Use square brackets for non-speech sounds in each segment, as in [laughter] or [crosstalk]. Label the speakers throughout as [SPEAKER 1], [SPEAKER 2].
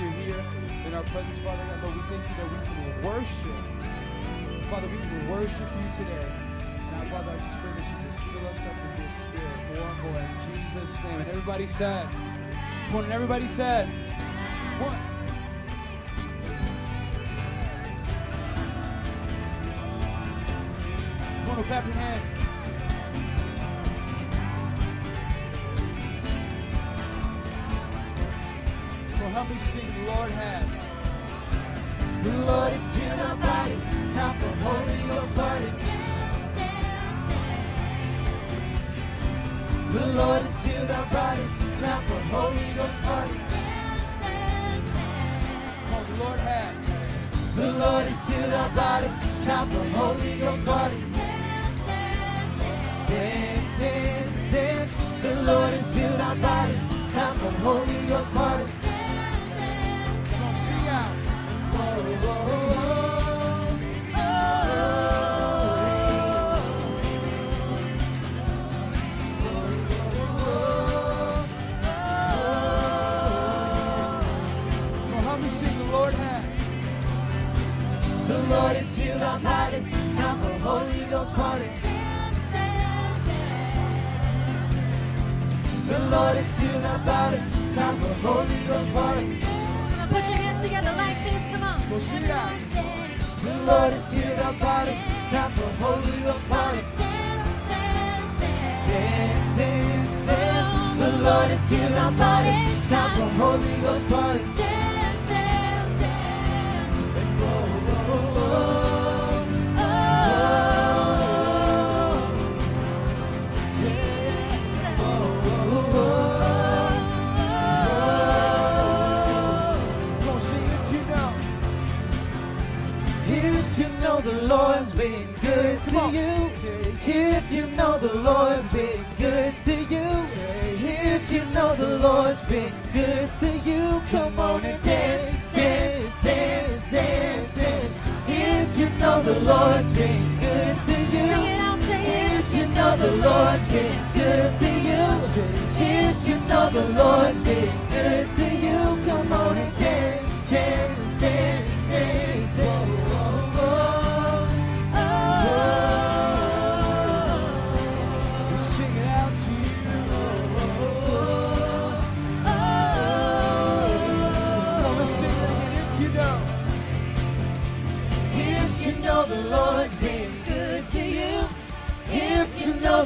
[SPEAKER 1] you're here in our presence, Father God. Lord, we thank you that we can worship. Father, we can worship you today. Now, Father, I just pray that you just fill us up with your spirit more and more in Jesus' name. And everybody said, come on, everybody said, one. Come on, clap your hands. Help me sing. The Lord has.
[SPEAKER 2] The Lord is here, our bodies. Time for Holy Ghost party. The Lord is here, our bodies. Time for Holy Ghost party.
[SPEAKER 1] On, the Lord has.
[SPEAKER 2] The Lord is here, our bodies. Time for Holy Ghost party. Dance, dance, dance. The Lord is here, our bodies. Time for Holy Ghost party.
[SPEAKER 1] The Lord has.
[SPEAKER 2] The Lord is healed our bodies. Time for Holy Ghost party.
[SPEAKER 3] Put your hands together like this. Come on.
[SPEAKER 1] Go sing out.
[SPEAKER 2] The Lord is healed our bodies. Time for Holy Ghost party. Dance, dance, dance. The Lord is healed our bodies. Time for Holy Ghost party.
[SPEAKER 1] If you know
[SPEAKER 2] the Lord's been good to you, if you know the Lord's been good to you, come on and dance, dance, dance, dance, dance. If you know the Lord's been good to you, if you know the Lord's been good to you, if you know the Lord's been good to you,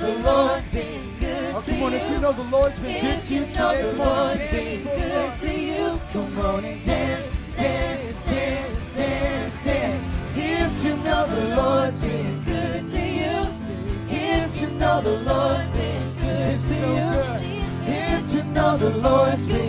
[SPEAKER 1] know
[SPEAKER 2] the Lord's been good
[SPEAKER 1] Oh,
[SPEAKER 2] to
[SPEAKER 1] come on, if you know the Lord's been good to you
[SPEAKER 2] you know
[SPEAKER 1] today,
[SPEAKER 2] the
[SPEAKER 1] come on,
[SPEAKER 2] Lord's
[SPEAKER 1] dance
[SPEAKER 2] good to you, come on and dance, dance, dance, dance, dance. If you know the Lord's been good to you, if you know the Lord's been good to you, if you know the Lord's been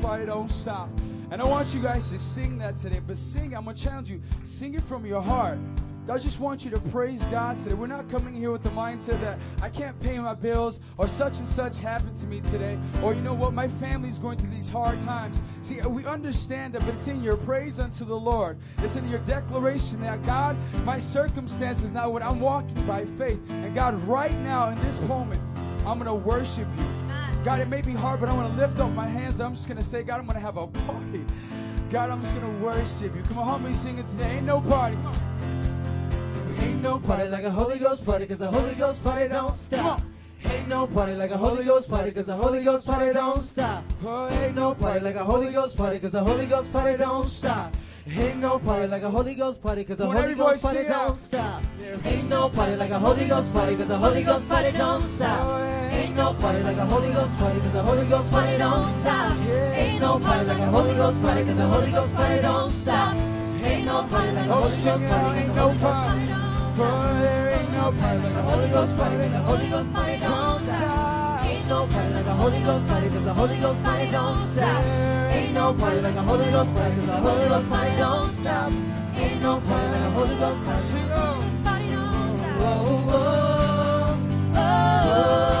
[SPEAKER 1] party don't stop. And I want you guys to sing that today. But sing, I'm going to challenge you. Sing it from your heart. I just want you to praise God today. We're not coming here with the mindset that I can't pay my bills or such and such happened to me today or you know what, my family's going through these hard times. See, we understand that, but it's in your praise unto the Lord. It's in your declaration that God, my circumstance is not what I'm walking by faith. And God, right now in this moment, I'm going to worship you. God, it may be hard, but I'm going to lift up my hands. I'm just going to say, God, I'm going to have a party. God, I'm just going to worship you. Come on, help me sing it today. Ain't no party.
[SPEAKER 2] Ain't no party like a Holy Ghost party, cause the Holy Ghost party don't stop. Ain't no party like a Holy Ghost party, cause the Holy Ghost party don't stop.
[SPEAKER 1] Oh,
[SPEAKER 2] Ain't no party like a Holy Ghost party, cause the Holy Ghost party don't stop. Ain't no party like a Holy Ghost party, cause the Holy Ghost party don't stop. Ain't no party like a Holy Ghost party, cause the Holy Ghost party don't
[SPEAKER 1] Oh,
[SPEAKER 2] stop. Ain't no party like a Holy Ghost party, cause the Holy Ghost party don't stop. Ain't no party like a Holy Ghost party, cause the Holy Ghost party don't stop. Ain't no party like a
[SPEAKER 1] Oh,
[SPEAKER 2] Holy Ghost party,
[SPEAKER 1] Ain't no
[SPEAKER 2] party.
[SPEAKER 1] There ain't no no party like a Holy Ghost party.
[SPEAKER 2] The Holy Ghost party don't stop. Ain't no party like a Holy Ghost party, cause the Holy Ghost party don't stop. Ain't no party like a Holy Ghost party, cause the Holy Ghost party don't stop. Ain't no party like a Holy Ghost party.
[SPEAKER 1] Sing oh.
[SPEAKER 3] Party don't stop.
[SPEAKER 2] Oh, oh, oh,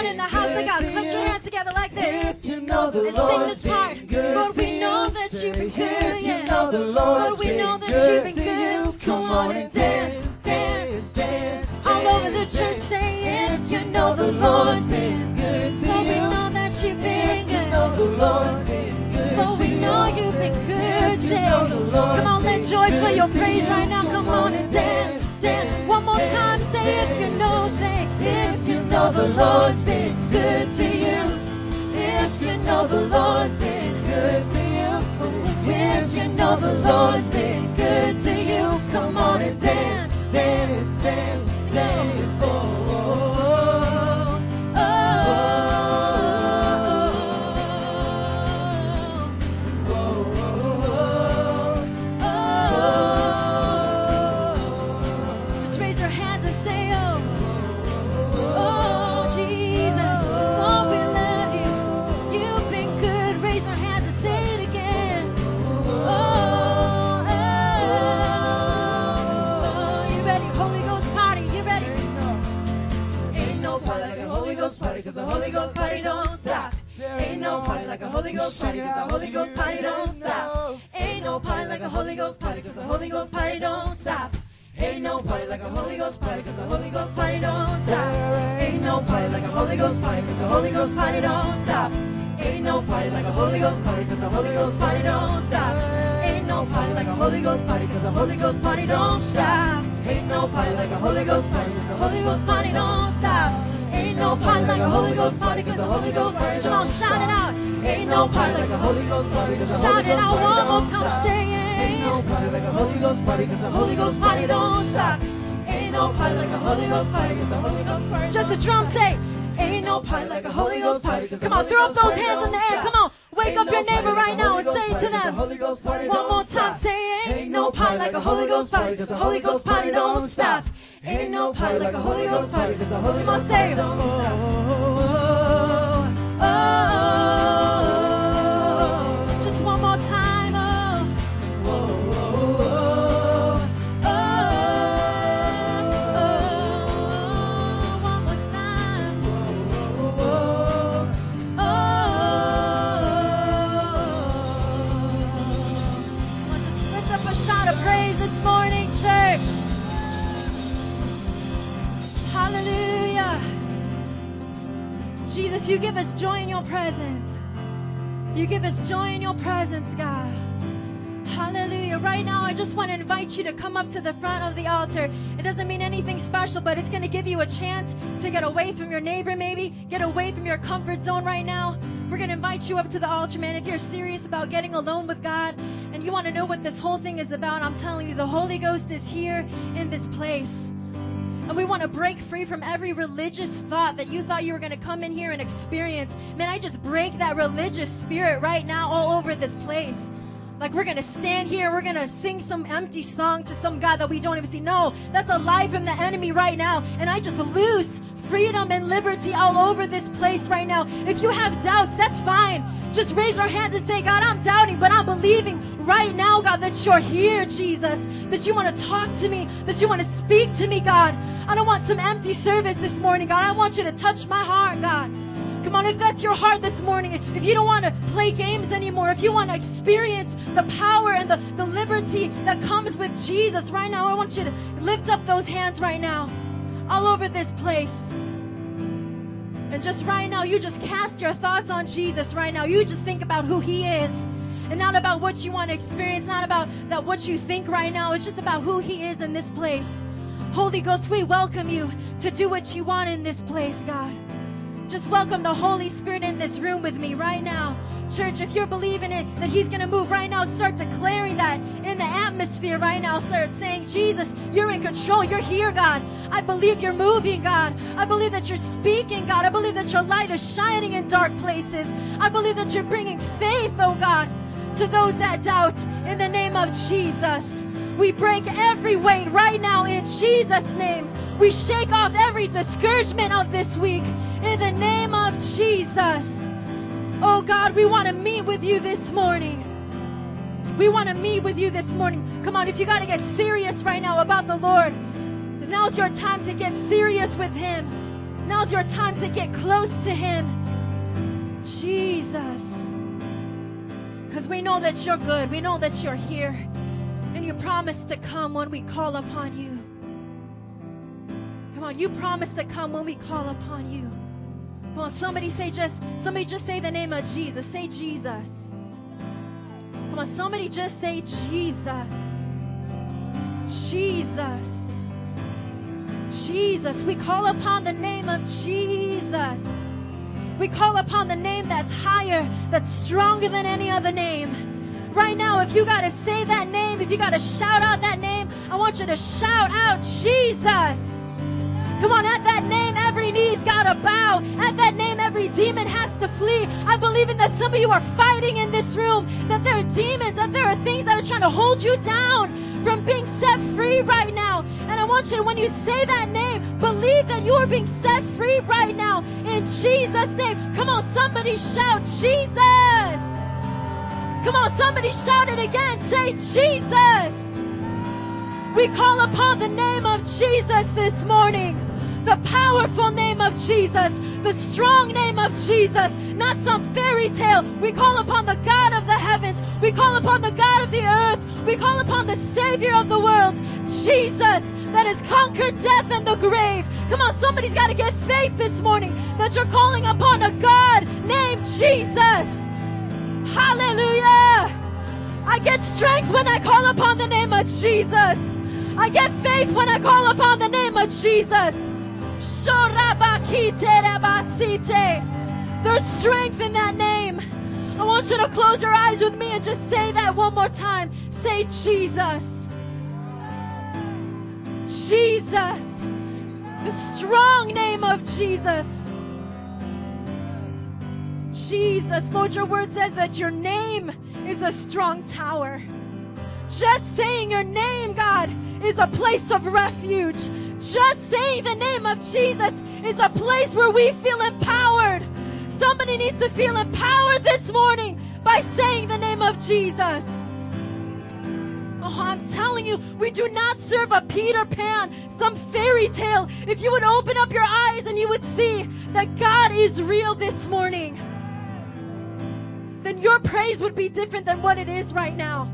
[SPEAKER 3] everyone in the house of
[SPEAKER 2] good
[SPEAKER 3] God, put your hands together like this.
[SPEAKER 2] If you know the
[SPEAKER 3] And sing this part.
[SPEAKER 2] good
[SPEAKER 3] Lord, we know that you've been
[SPEAKER 2] if
[SPEAKER 3] good,
[SPEAKER 2] you know the
[SPEAKER 3] Lord,
[SPEAKER 2] Lord's
[SPEAKER 3] we know that you've
[SPEAKER 2] good
[SPEAKER 3] been
[SPEAKER 2] to you.
[SPEAKER 3] good.
[SPEAKER 2] Come on and dance, dance, dance,
[SPEAKER 3] All over the church, say.
[SPEAKER 2] If you know the Lord's been good to you.
[SPEAKER 3] Lord, we know that you've been
[SPEAKER 2] If you know
[SPEAKER 3] good.
[SPEAKER 2] the Lord's been good
[SPEAKER 3] Lord, we know you've been good.
[SPEAKER 2] if
[SPEAKER 3] Say,
[SPEAKER 2] know the Lord's
[SPEAKER 3] come on, let joy
[SPEAKER 2] good
[SPEAKER 3] fill your praise right now. Come on and dance, dance. One more time, say if you know, say
[SPEAKER 2] If you know the Lord's been good to you, if you know the Lord's been good to you, if you know the Lord's been good to you, come on and dance, dance, dance, dance. Don't stop. Ain't no party like a Holy Ghost party, cause the Holy Ghost party don't stop. Ain't no party like a Holy Ghost party, cause the Holy Ghost party don't stop. Ain't no party like a Holy Ghost party, cause the Holy Ghost party don't stop. Ain't no party like a Holy Ghost party, cause the Holy Ghost party don't stop. Ain't no party like a Holy Ghost party, cause the Holy Ghost party don't stop. Ain't no party like a Holy Ghost party, cause the Holy Ghost party don't stop. Ain't no party like a Holy Ghost party, the Holy Ghost party
[SPEAKER 3] Come on,
[SPEAKER 2] don't
[SPEAKER 3] shout it
[SPEAKER 2] stop.
[SPEAKER 3] out.
[SPEAKER 2] Ain't no party like a Holy Ghost party,
[SPEAKER 3] Shout it out one more time. Say
[SPEAKER 2] Ain't
[SPEAKER 3] it.
[SPEAKER 2] no party like a Holy Ghost party, cause the Holy Ghost party don't stop. Ain't no party like a Holy Ghost party, cause the Holy Ghost party
[SPEAKER 3] Just the drum say, Ain't no party like a Holy Ghost party. Come on, throw up those hands in the air. Come on, wake up your neighbor right now and say it to them. One more time, say.
[SPEAKER 2] Ain't no party like a Holy Ghost party, cause the Holy Ghost party don't stop. Ain't no party like a Holy Ghost party, cause the Holy Ghost party don't stop.
[SPEAKER 3] You give us joy in your presence. You give us joy in your presence, God. Hallelujah. Right now, I just want to invite you to come up to the front of the altar. It doesn't mean anything special, but it's going to give you a chance to get away from your neighbor, maybe, get away from your comfort zone right now. We're going to invite you up to the altar, man. If you're serious about getting alone with God and you want to know what this whole thing is about, I'm telling you, the Holy Ghost is here in this place. And we want to break free from every religious thought that you thought you were going to come in here and experience. Man, I just break that religious spirit right now all over this place. Like we're going to stand here, we're going to sing some empty song to some God that we don't even see. No, that's a lie from the enemy right now. And I just loose freedom and liberty all over this place right now. If you have doubts, that's fine. Just raise your hands and say, God, I'm doubting, but I'm believing right now, God, that you're here, Jesus. That you want to talk to me, that you want to speak to me, God. I don't want some empty service this morning, God. I want you to touch my heart, God. Come on, if that's your heart this morning, if you don't want to play games anymore, if you want to experience the power and the, the liberty that comes with Jesus right now, I want you to lift up those hands right now, all over this place. And just right now, you just cast your thoughts on Jesus right now. You just think about who he is. And not about what you want to experience, not about that what you think right now. It's just about who he is in this place. Holy Ghost, we welcome you to do what you want in this place, God. Just welcome the Holy Spirit in this room with me right now. Church, if you're believing it, that He's going to move right now, start declaring that in the atmosphere right now. Start saying, Jesus, you're in control. You're here, God. I believe you're moving, God. I believe that you're speaking, God. I believe that your light is shining in dark places. I believe that you're bringing faith, oh God, to those that doubt in the name of Jesus. We break every weight right now in Jesus' name. We shake off every discouragement of this week in the name of Jesus. Oh God, we want to meet with you this morning. We want to meet with you this morning. Come on, if you got to get serious right now about the Lord, now's your time to get serious with Him. Now's your time to get close to Him. Jesus. Because we know that you're good. We know that you're here. And you promise to come when we call upon you. Come on, you promise to come when we call upon you. Come on, somebody say just somebody just say the name of Jesus. Say Jesus. Come on, somebody just say Jesus. Jesus. Jesus. We call upon the name of Jesus. We call upon the name that's higher, that's stronger than any other name. Right now, if you got to say that name, if you got to shout out that name, I want you to shout out Jesus. Come on, at that name, every knee's got to bow. At that name, every demon has to flee. I believe in that some of you are fighting in this room, that there are demons, that there are things that are trying to hold you down from being set free right now. And I want you, to, when you say that name, believe that you are being set free right now in Jesus' name. Come on, somebody shout, Jesus. Come on, somebody shout it again. Say, Jesus. We call upon the name of Jesus this morning the powerful name of Jesus, the strong name of Jesus, not some fairy tale. We call upon the God of the heavens. We call upon the God of the earth. We call upon the Savior of the world, Jesus, that has conquered death and the grave. Come on, somebody's got to get faith this morning that you're calling upon a God named Jesus. Hallelujah. I get strength when I call upon the name of Jesus. I get faith when I call upon the name of Jesus. There's strength in that name. I want you to close your eyes with me and just say that one more time. Say Jesus. Jesus. The strong name of Jesus. Jesus. Lord, your word says that your name is a strong tower. Just saying your name, God, is a place of refuge. Just saying the name of Jesus is a place where we feel empowered. Somebody needs to feel empowered this morning by saying the name of Jesus. Oh, I'm telling you, we do not serve a Peter Pan, some fairy tale. If you would open up your eyes and you would see that God is real this morning, then your praise would be different than what it is right now.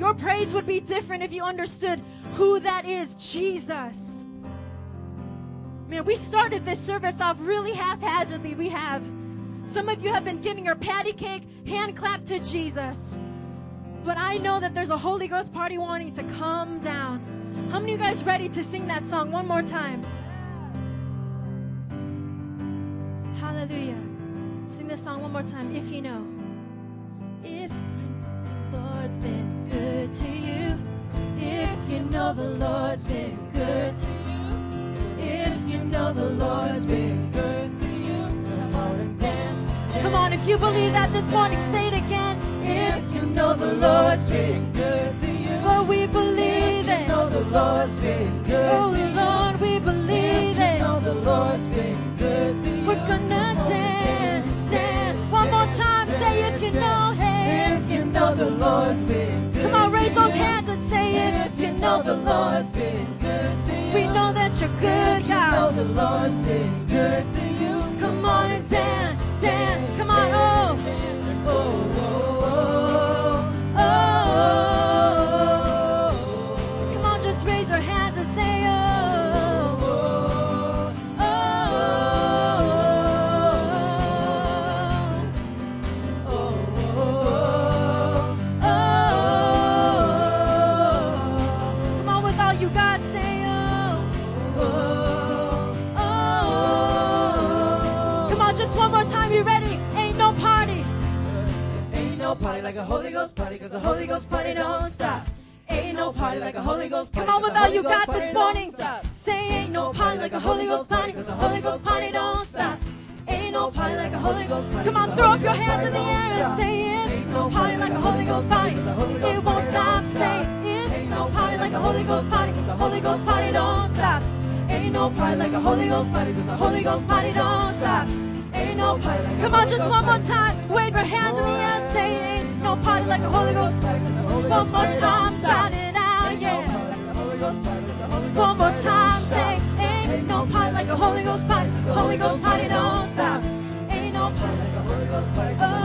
[SPEAKER 3] Your praise would be different if you understood who that is Jesus. Man, we started this service off really haphazardly. We have. Some of you have been giving your patty cake hand clap to Jesus. But I know that there's a Holy Ghost party wanting to come down. How many of you guys ready to sing that song one more time? Hallelujah. Sing this song one more time if you know. If Lord's been good to you, if you know the Lord's been good to you, if you know the Lord's been good to you, come on and dance. Come on, if you believe that this morning, say it again. If you know the Lord's been good to you, Lord, we believe it.
[SPEAKER 2] know the Lord's been good
[SPEAKER 3] Oh
[SPEAKER 2] to you.
[SPEAKER 3] Lord, we believe
[SPEAKER 2] You
[SPEAKER 3] it.
[SPEAKER 2] know the Lord's been good to you.
[SPEAKER 3] We're gonna dance, dance. One more time, say if you know, hey.
[SPEAKER 2] Know the Lord's been good
[SPEAKER 3] Come on, raise those hands and say it.
[SPEAKER 2] If you know the Lord's been good to you.
[SPEAKER 3] We know that you're good,
[SPEAKER 2] If you know
[SPEAKER 3] God.
[SPEAKER 2] the Lord's been good to you. Like a Holy Ghost party, cause the Holy Ghost party don't stop. Ain't no party like a Holy Ghost party.
[SPEAKER 3] Come on with all you got this morning. Say ain't no party like a Holy Ghost party, cause the Holy Ghost party don't stop. Ain't no party like a Holy Ghost party. Come on, throw up your hands in the air and say it. Ain't no party like a Holy Ghost party 'cause the Holy Ghost party. It won't stop. Say it. Ain't no party like a Holy Ghost party, cause the Holy Ghost party don't stop. Ain't no party like a Holy Ghost party, cause the Holy Ghost party don't stop. Ain't no party like a Come on, just one more time. Wave your hands in the air and say ain't no party like a Holy Ghost party. One more time, shout it out, yeah. One more time, say ain't no party like a Holy Ghost party. Holy Ghost party don't stop. Ain't no party like a Holy Ghost party.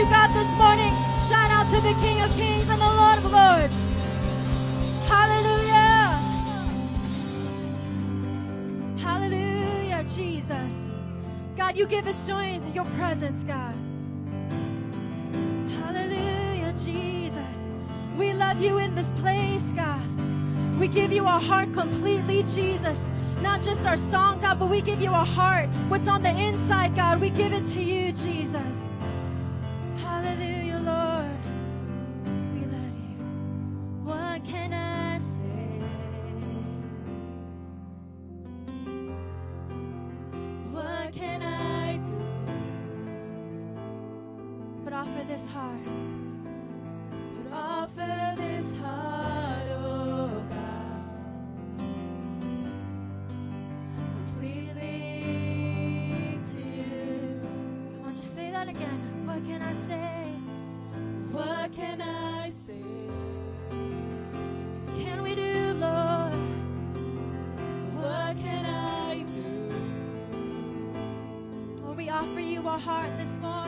[SPEAKER 3] You got this morning. Shout out to the King of Kings and the Lord of Lords. Hallelujah. Hallelujah, Jesus. God, you give us joy in your presence, God. Hallelujah, Jesus. We love you in this place, God. We give you our heart completely, Jesus. Not just our song, God, but we give you our heart. What's on the inside, God, we give it to you, Jesus. Offer this heart. But offer this heart, oh God. Completely to you. Come on, just say that again. What can I say? What can I say? Can we do, Lord? What can I do? Lord, we offer you our heart this morning.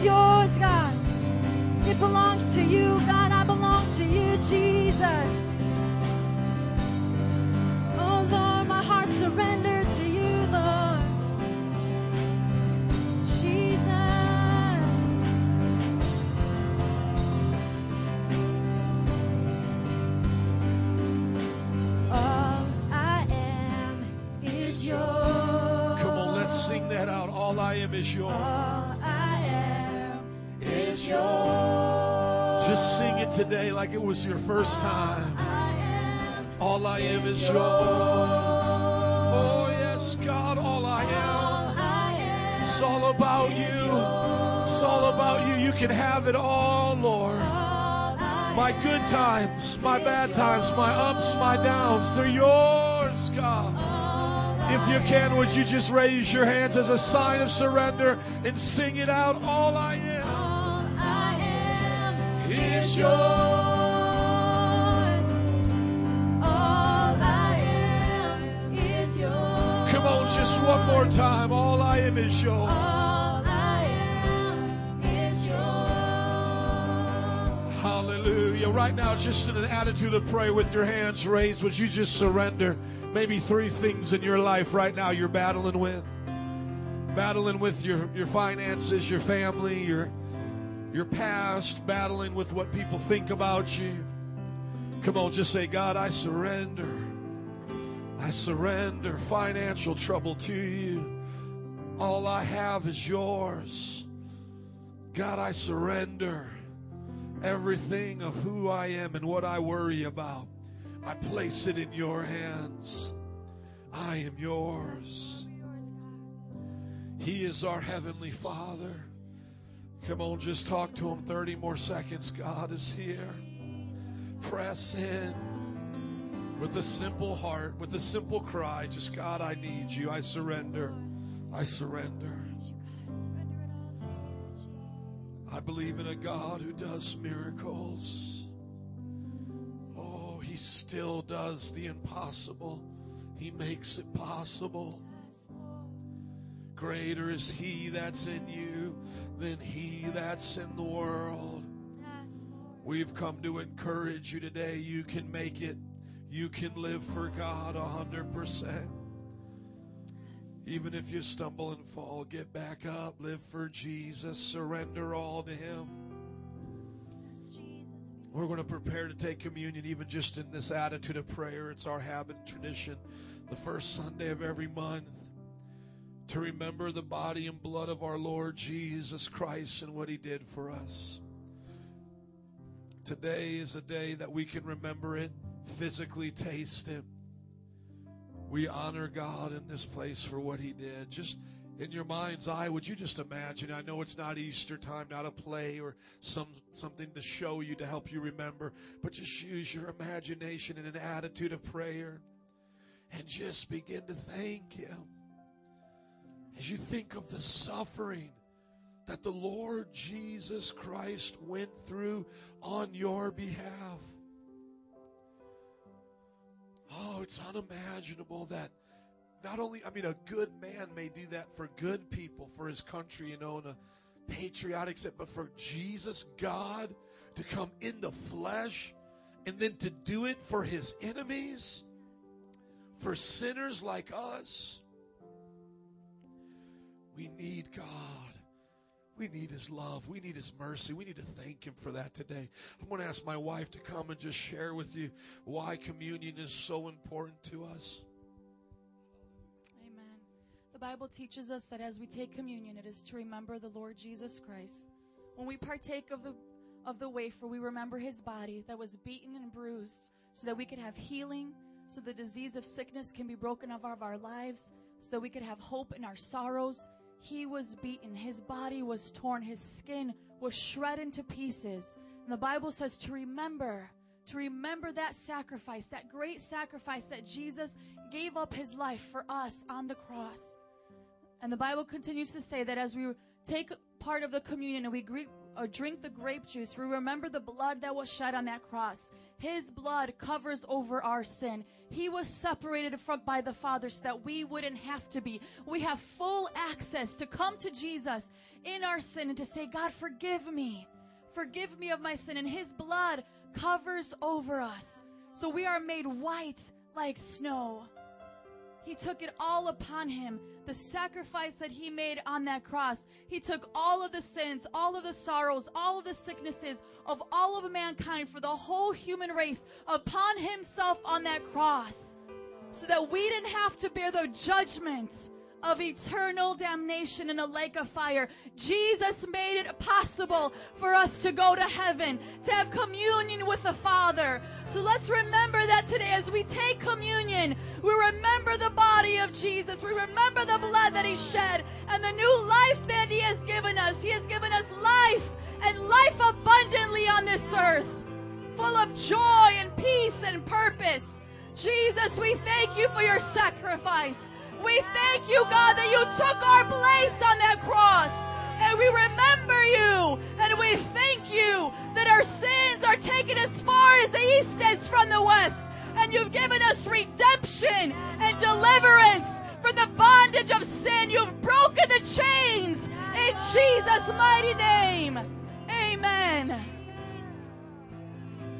[SPEAKER 3] Is yours, God. It belongs to you, God. I belong to you, Jesus. Oh Lord, my heart surrendered to you, Lord. Jesus. All I am is yours.
[SPEAKER 4] Come on, let's sing that out. All I am is yours. Just sing it today like it was your first time. All I am is yours. Oh, yes, God, all I am.
[SPEAKER 3] all I am.
[SPEAKER 4] It's all about you. It's all about you. You can have it all, Lord. My good times, my bad times, my ups, my downs, they're yours, God. If you can, would you just raise your hands as a sign of surrender and sing it out? All I am just one more time. All I am is yours.
[SPEAKER 3] All I am is yours.
[SPEAKER 4] Hallelujah. Right now, just in an attitude of prayer with your hands raised, would you just surrender maybe three things in your life right now you're battling with? Battling with your, your finances, your family, your, your past, battling with what people think about you. Come on, just say, God, I surrender. I surrender financial trouble to you. All I have is yours. God, I surrender everything of who I am and what I worry about. I place it in your hands. I am yours. He is our Heavenly Father. Come on, just talk to Him 30 more seconds. God is here. Press in with a simple heart, with a simple cry. Just, God, I need you. I surrender. I surrender. I believe in a God who does miracles. Oh, He still does the impossible, He makes it possible. Greater is He that's in you than He that's in the world. We've come to encourage you today. You can make it. You can live for God a hundred percent. Even if you stumble and fall, get back up, live for Jesus, surrender all to Him. We're going to prepare to take communion, even just in this attitude of prayer. It's our habit and tradition, the first Sunday of every month, to remember the body and blood of our Lord Jesus Christ and what He did for us. Today is a day that we can remember it, physically taste it. We honor God in this place for what He did. Just in your mind's eye, would you just imagine? I know it's not Easter time, not a play or some something to show you to help you remember, but just use your imagination in an attitude of prayer and just begin to thank Him. As you think of the suffering that the Lord Jesus Christ went through on your behalf. Oh, it's unimaginable that not only, I mean, a good man may do that for good people, for his country, you know, in a patriotic sense, but for Jesus, God, to come in the flesh and then to do it for his enemies, for sinners like us. We need God. We need His love. We need His mercy. We need to thank Him for that today. I'm going to ask my wife to come and just share with you why communion is so important to us.
[SPEAKER 5] Amen. The Bible teaches us that as we take communion, it is to remember the Lord Jesus Christ. When we partake of the of the wafer, we remember his body that was beaten and bruised so that we could have healing, so the disease of sickness can be broken of our lives, so that we could have hope in our sorrows. He was beaten, his body was torn, his skin was shredded into pieces. And the Bible says to remember, to remember that sacrifice, that great sacrifice that Jesus gave up his life for us on the cross. And the Bible continues to say that as we take part of the communion and we or uh, drink the grape juice, we remember the blood that was shed on that cross. His blood covers over our sin. He was separated from by the Father so that we wouldn't have to be. We have full access to come to Jesus in our sin and to say, God, forgive me. Forgive me of my sin. And his blood covers over us. So we are made white like snow. He took it all upon him. The sacrifice that he made on that cross. He took all of the sins, all of the sorrows, all of the sicknesses of all of mankind for the whole human race upon himself on that cross. So that we didn't have to bear the judgment of eternal damnation in a lake of fire. Jesus made it possible for us to go to heaven, to have communion with the Father. So let's remember that today as we take communion, we remember the body of Jesus. We remember the blood that He shed and the new life that He has given us. He has given us life and life abundantly on this earth, full of joy and peace and purpose. Jesus, we thank you for your sacrifice. We thank you, God, that you took our place on that cross. And we remember you. And we thank you that our sins are taken as far as the east is from the west. And you've given us redemption and deliverance from the bondage of sin. You've broken the chains in Jesus' mighty name. Amen.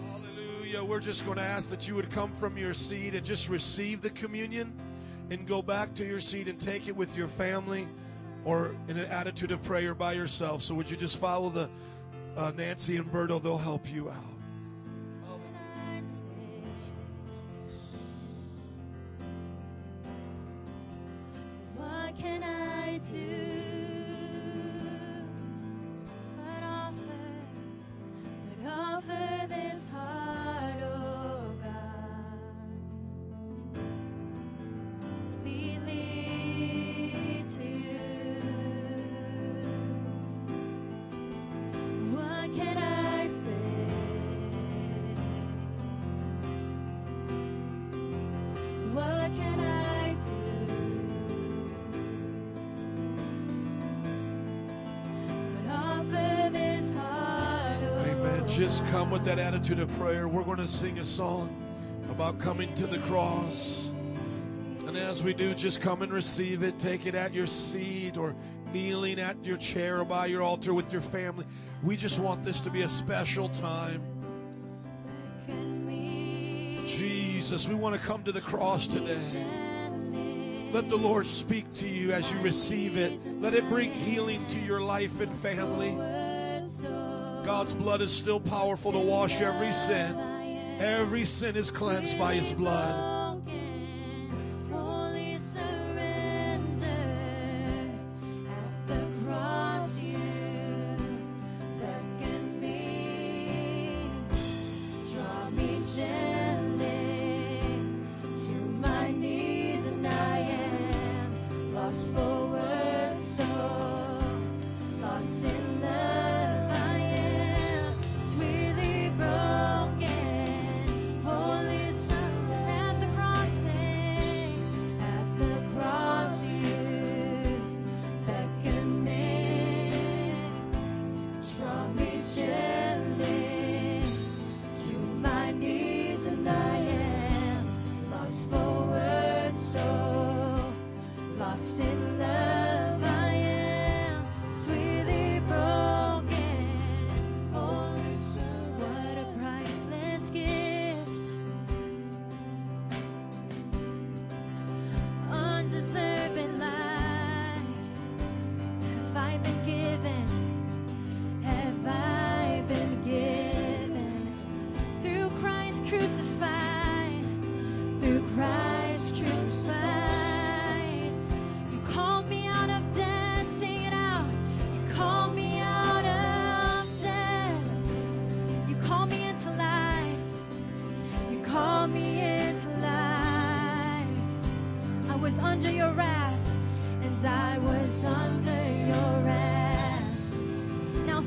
[SPEAKER 4] Hallelujah. We're just going to ask that you would come from your seat and just receive the communion and go back to your seat and take it with your family or in an attitude of prayer by yourself. So, would you just follow the uh, Nancy and Berto? They'll help you out.
[SPEAKER 3] What can I do?
[SPEAKER 4] With that attitude of prayer. We're going to sing a song about coming to the cross. And as we do, just come and receive it. Take it at your seat or kneeling at your chair or by your altar with your family. We just want this to be a special time. Jesus, we want to come to the cross today. Let the Lord speak to you as you receive it. Let it bring healing to your life and family. God's blood is still powerful to wash every sin. Every sin is cleansed by His blood.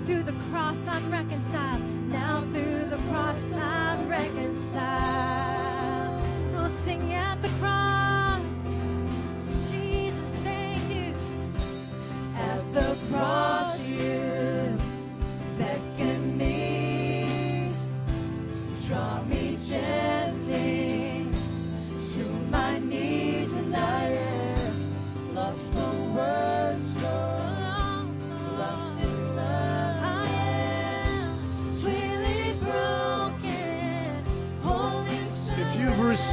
[SPEAKER 3] Through the cross I'm reconciled. Now through the cross I'm reconciled. Oh, sing at the cross.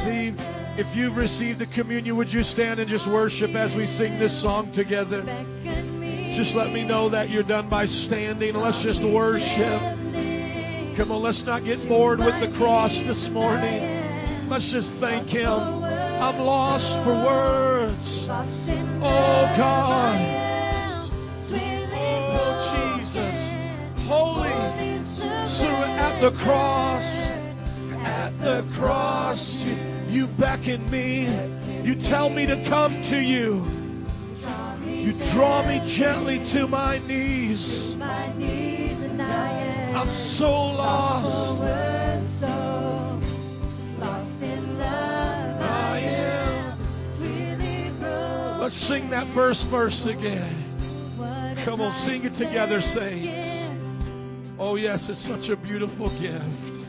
[SPEAKER 4] If you've received the communion, would you stand and just worship as we sing this song together? Just let me know that you're done by standing. Let's just worship. Come on, let's not get bored with the cross this morning. Let's just thank Him. I'm lost for words. Oh, God. Oh, Jesus. Holy. At the cross, the cross, you, you beckon me. You tell me to come to you. You draw me gently to my knees.
[SPEAKER 3] my knees and I am
[SPEAKER 4] so lost. Let's sing that first verse again. Come on, sing it together, saints. Oh, yes, it's such a beautiful gift.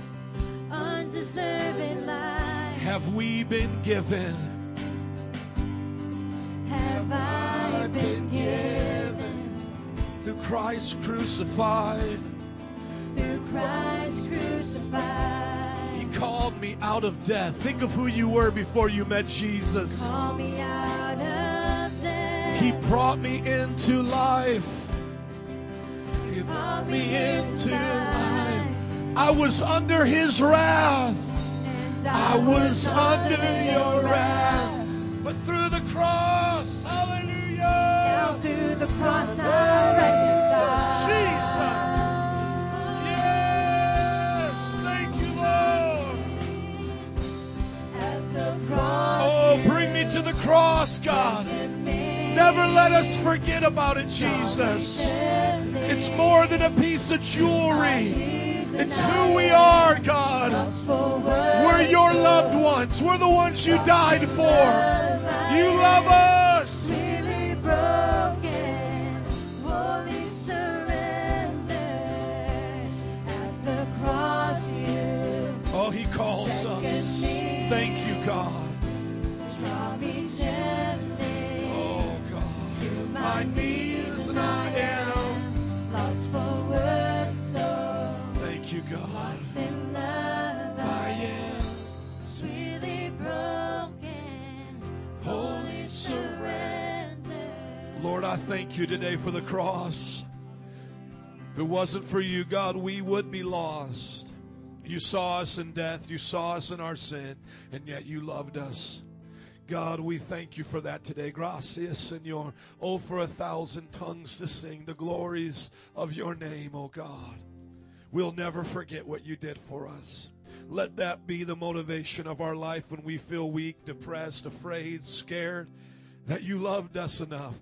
[SPEAKER 4] Have we been given?
[SPEAKER 3] Have I been given
[SPEAKER 4] Through Christ crucified.
[SPEAKER 3] through Christ crucified?
[SPEAKER 4] He called me out of death. Think of who you were before you met Jesus.
[SPEAKER 3] Call me out of death.
[SPEAKER 4] He brought me into life. He brought me into life. I was under his wrath. I was under your wrath. But through the cross, hallelujah.
[SPEAKER 3] Now through the cross I reconcile.
[SPEAKER 4] Jesus. Yes. Thank you, Lord.
[SPEAKER 3] At the cross,
[SPEAKER 4] Oh, bring me to the cross, God. Never let us forget about it, Jesus. It's more than a piece of jewelry. It's who we are, God. We're your loved ones. We're the ones you died for. You love us. Oh, he calls us. Thank you, God. Oh, God. I thank you today for the cross. If it wasn't for you, God, we would be lost. You saw us in death, you saw us in our sin, and yet you loved us. God, we thank you for that today. Gracias, Senor. Oh, for a thousand tongues to sing the glories of your name, oh God. We'll never forget what you did for us. Let that be the motivation of our life when we feel weak, depressed, afraid, scared, that you loved us enough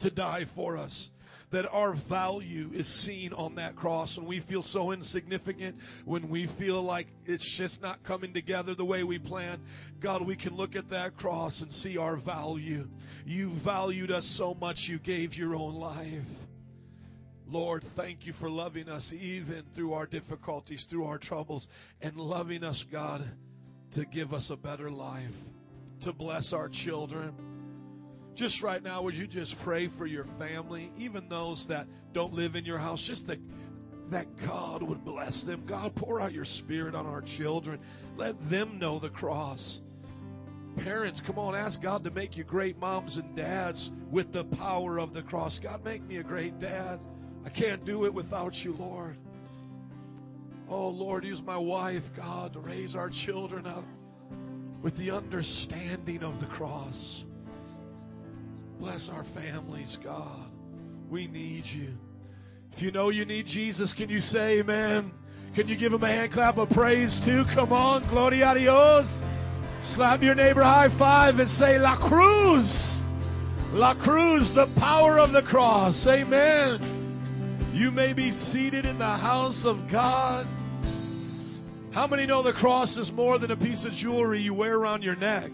[SPEAKER 4] to die for us. That our value is seen on that cross when we feel so insignificant, when we feel like it's just not coming together the way we plan. God, we can look at that cross and see our value. You valued us so much, you gave your own life. Lord, thank you for loving us even through our difficulties, through our troubles, and loving us, God, to give us a better life, to bless our children. Just right now, would you just pray for your family, even those that don't live in your house, just that, that God would bless them. God, pour out your spirit on our children. Let them know the cross. Parents, come on, ask God to make you great moms and dads with the power of the cross. God, make me a great dad. I can't do it without you, Lord. Oh, Lord, use my wife, God, to raise our children up. with the understanding of the cross. Bless our families, God. We need you. If you know you need Jesus, can you say amen? Can you give him a hand clap of praise too? Come on, gloria a Dios. Slap your neighbor high five and say, La Cruz. La Cruz, the power of the cross. Amen. You may be seated in the house of God. How many know the cross is more than a piece of jewelry you wear around your neck?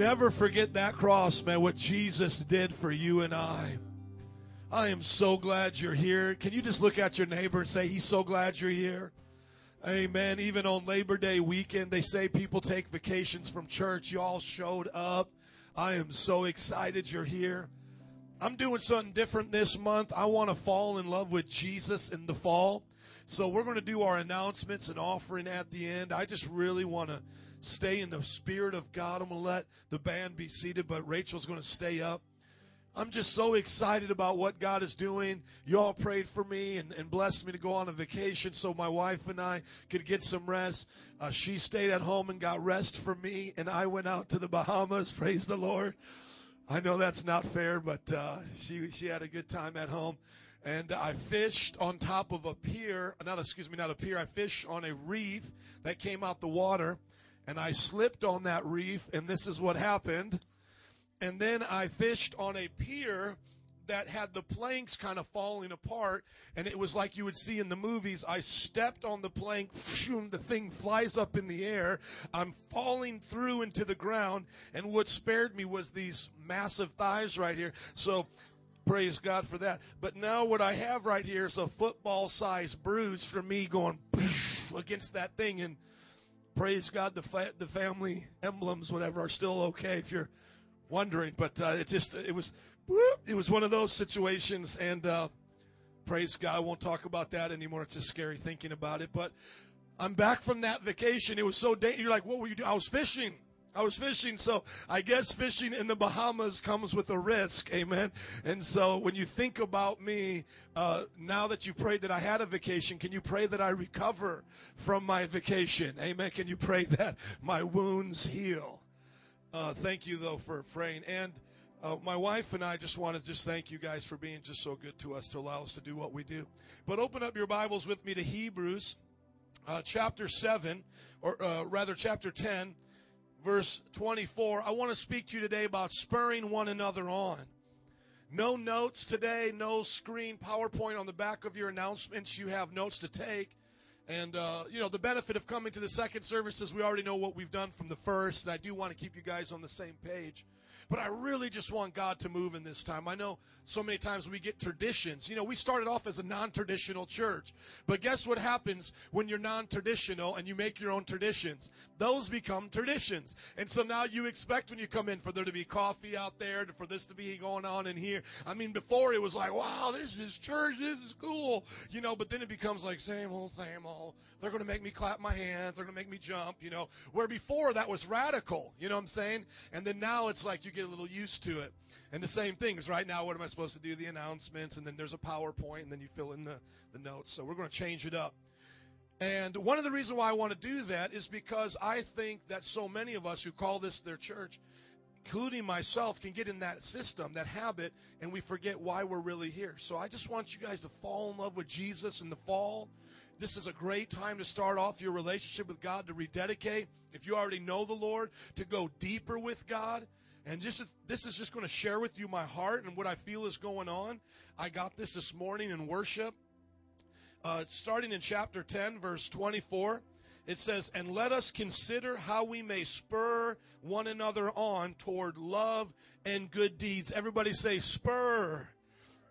[SPEAKER 4] Never forget that cross, man, what Jesus did for you and I. I am so glad you're here. Can you just look at your neighbor and say, He's so glad you're here? Amen. Even on Labor Day weekend, they say people take vacations from church. You all showed up. I am so excited you're here. I'm doing something different this month. I want to fall in love with Jesus in the fall. So we're going to do our announcements and offering at the end. I just really want to stay in the spirit of God. I'm going to let the band be seated, but Rachel's going to stay up. I'm just so excited about what God is doing. You all prayed for me and, and blessed me to go on a vacation so my wife and I could get some rest. Uh, she stayed at home and got rest for me, and I went out to the Bahamas. [laughs] Praise the Lord. I know that's not fair, but uh, she she had a good time at home. And I fished on top of a pier, not excuse me, not a pier. I fished on a reef that came out the water, and I slipped on that reef, and this is what happened. And then I fished on a pier that had the planks kind of falling apart, and it was like you would see in the movies. I stepped on the plank, the thing flies up in the air. I'm falling through into the ground, and what spared me was these massive thighs right here. So praise God for that. But now what I have right here is a football sized bruise from me going against that thing, and praise God, the fa- the family emblems, whatever, are still okay if you're wondering, but uh, it just it was it was one of those situations, and uh, praise God, I won't talk about that anymore. It's just scary thinking about it. But I'm back from that vacation. It was so dangerous. You're like, what were you doing? I was fishing. I was fishing, so I guess fishing in the Bahamas comes with a risk, amen. And so when you think about me, uh, now that you've prayed that I had a vacation, can you pray that I recover from my vacation, amen? Can you pray [laughs] that my wounds heal? Uh, thank you, though, for praying. And uh, my wife and I just want to just thank you guys for being just so good to us to allow us to do what we do. But open up your Bibles with me to Hebrews uh, chapter 7, or uh, rather, chapter 10, verse 24. I want to speak to you today about spurring one another on. No notes today, no screen PowerPoint on the back of your announcements. You have notes to take. And, uh, you know, the benefit of coming to the second service is we already know what we've done from the first, and I do want to keep you guys on the same page. But I really just want God to move in this time. I know so many times we get traditions. You know, we started off as a non traditional church. But guess what happens when you're non traditional and you make your own traditions? Those become traditions. And so now you expect when you come in for there to be coffee out there, for this to be going on in here. I mean, before it was like, wow, this is church, this is cool. You know, but then it becomes like, same old, same old. They're going to make me clap my hands, they're going to make me jump, you know. Where before that was radical, you know what I'm saying? And then now it's like you get get a little used to it. And the same thing is right now, what am I supposed to do? The announcements, and then there's a PowerPoint, and then you fill in the, the notes. So we're going to change it up. And one of the reasons why I want to do that is because I think that so many of us who call this their church, including myself, can get in that system, that habit, and we forget why we're really here. So I just want you guys to fall in love with Jesus in the fall. This is a great time to start off your relationship with God, to rededicate. If you already know the Lord, to go deeper with God. And this is this is just going to share with you my heart and what I feel is going on. I got this this morning in worship. Uh, starting in chapter 10, verse 24, it says, And let us consider how we may spur one another on toward love and good deeds. Everybody say, spur.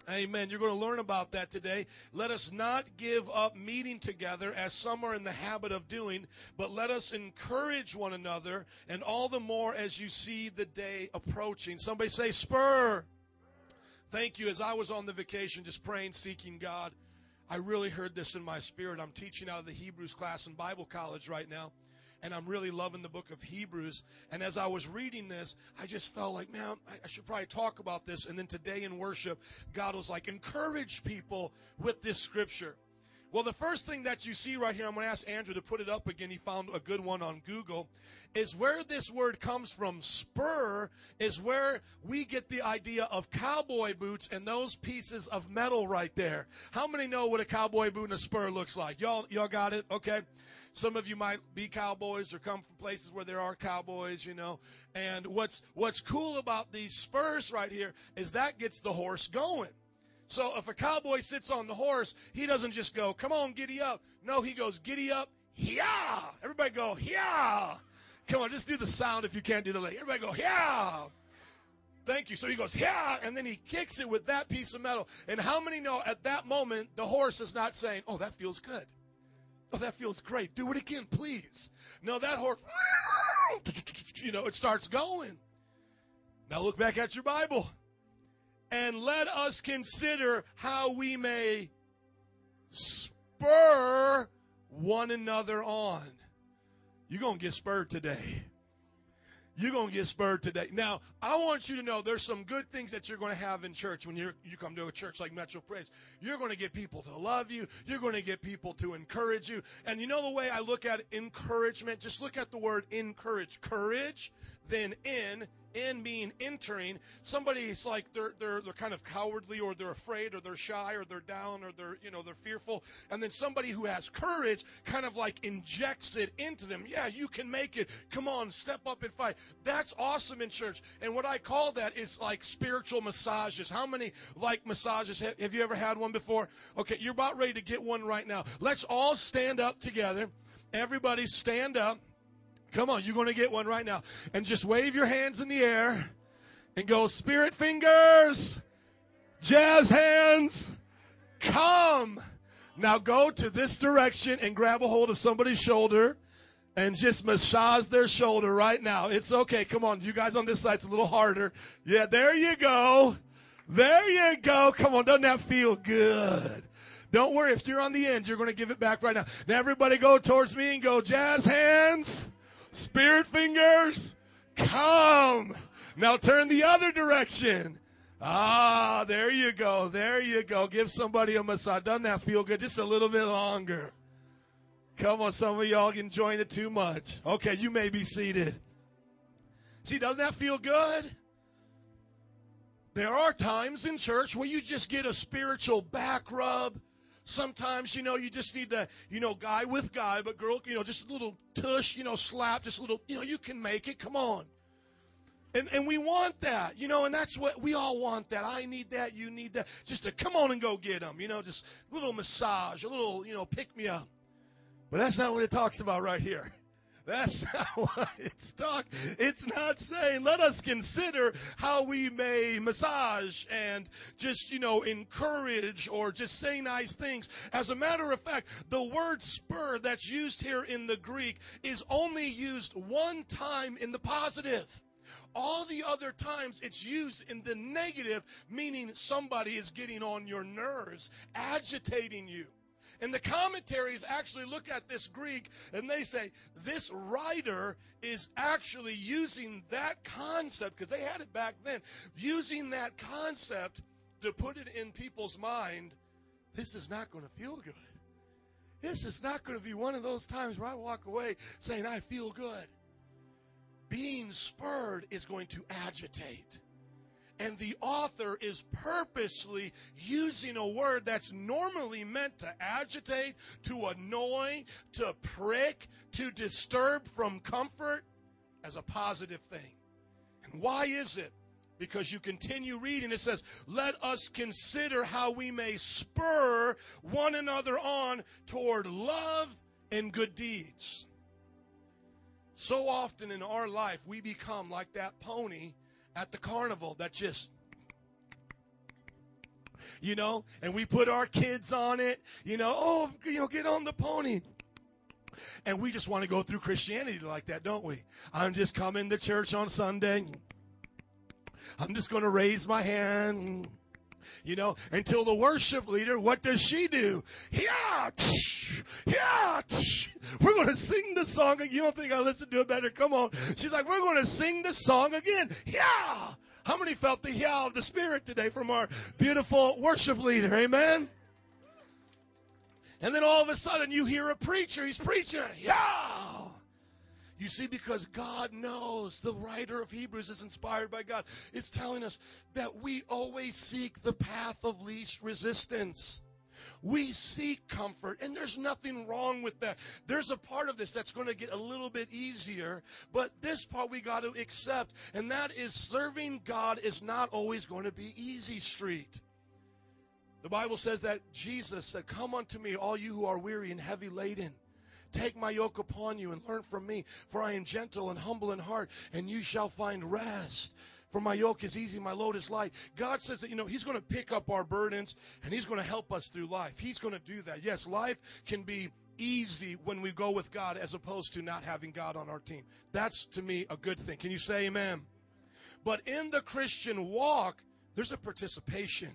[SPEAKER 4] Amen. You're going to learn about that today. Let us not give up meeting together as some are in the habit of doing, but let us encourage one another, and all the more as you see the day approaching. Somebody say, spur. Thank you. As I was on the vacation just praying, seeking God, I really heard this in my spirit. I'm teaching out of the Hebrews class in Bible college right now and I'm really loving the book of Hebrews. And as I was reading this, I just felt like, man, I should probably talk about this. And then today in worship, God was like, encourage people with this scripture. Well, the first thing that you see right here, I'm going to ask Andrew to put it up again. He found a good one on Google. Is where this word comes from. Spur is where we get the idea of cowboy boots and those pieces of metal right there. How many know what a cowboy boot and a spur looks like? Y'all, y'all got it? Okay. Some of you might be cowboys or come from places where there are cowboys, you know. And what's what's cool about these spurs right here is that gets the horse going. So if a cowboy sits on the horse, he doesn't just go, come on, giddy up. No, he goes, giddy up, yeah. Everybody go, yeah. Come on, just do the sound if you can't do the leg. Everybody go, yeah. Thank you. So he goes, yeah, and then he kicks it with that piece of metal. And how many know at that moment the horse is not saying, oh, that feels good. Oh, that feels great. Do it again, please. No, that horse, [laughs] you know, it starts going. Now look back at your Bible and let us consider how we may spur one another on. You're going to get spurred today. You're going to get spurred today. Now, I want you to know there's some good things that you're going to have in church when you you come to a church like Metro Praise. You're going to get people to love you. You're going to get people to encourage you. And you know the way I look at encouragement? Just look at the word encourage. Courage, then in, in being entering somebody's like they're they're they're kind of cowardly or they're afraid or they're shy or they're down or they're you know they're fearful. And then somebody who has courage kind of like injects it into them. Yeah you can make it. Come on step up and fight. That's awesome in church. And what i call that is like spiritual massages. How many like massages? Have, have you ever had one before? Okay you're about ready to get one right now. Let's all stand up together. Everybody stand up Come on, you're going to get one right now. And just wave your hands in the air and go, Spirit fingers, jazz hands, come. Now go to this direction and grab a hold of somebody's shoulder and just massage their shoulder right now. It's okay. Come on, you guys on this side, it's a little harder. Yeah, there you go. There you go. Come on, doesn't that feel good? Don't worry, if you're on the end, you're going to give it back right now. Now, everybody go towards me and go, jazz hands. Spirit fingers, come. Now turn the other direction. Ah, there you go. There you go. Give somebody a massage. Doesn't that feel good? Just a little bit longer. Come on, some of y'all enjoying it too much. Okay, you may be seated. See, doesn't that feel good? There are times in church where you just get a spiritual back rub Sometimes, you know, you just need to, you know, guy with guy, but girl, you know, just a little tush, you know, slap, just a little, you know, you can make it. Come on. And, and we want that, you know, and that's what we all want that. I need that, you need that. Just to come on and go get them, you know, just a little massage, a little, you know, pick me up. But that's not what it talks about right here. That's [laughs] what it's talking. It's not saying, let us consider how we may massage and just, you know, encourage or just say nice things. As a matter of fact, the word spur that's used here in the Greek is only used one time in the positive. All the other times it's used in the negative, meaning somebody is getting on your nerves, agitating you. And the commentaries actually look at this Greek and they say this writer is actually using that concept, because they had it back then, using that concept to put it in people's mind. This is not going to feel good. This is not going to be one of those times where I walk away saying, I feel good. Being spurred is going to agitate. And the author is purposely using a word that's normally meant to agitate, to annoy, to prick, to disturb from comfort as a positive thing. And why is it? Because you continue reading, it says, Let us consider how we may spur one another on toward love and good deeds. So often in our life, we become like that pony at the carnival that just you know, and we put our kids on it, you know, oh, you know, get on the pony. And we just want to go through Christianity like that, don't we? I'm just coming to church on Sunday. I'm just going to raise my hand. You know, until the worship leader, what does she do? Yeah, yeah. We're going to sing the song. You don't think I listen to it better? Come on. She's like, we're going to sing the song again. Yeah. How many felt the yeah of the Spirit today from our beautiful worship leader? Amen. And then all of a sudden you hear a preacher, he's preaching, yeah. You see, because God knows, the writer of Hebrews is inspired by God. It's telling us that we always seek the path of least resistance. We seek comfort, and there's nothing wrong with that. There's a part of this that's going to get a little bit easier, but this part we got to accept, and that is serving God is not always going to be easy street. The Bible says that Jesus said, Come unto me, all you who are weary and heavy laden. Take my yoke upon you and learn from me, for I am gentle and humble in heart, and you shall find rest. For my yoke is easy, my load is light. God says that, you know, He's going to pick up our burdens and He's going to help us through life. He's going to do that. Yes, life can be easy when we go with God as opposed to not having God on our team. That's to me a good thing. Can you say amen? But in the Christian walk, there's a participation.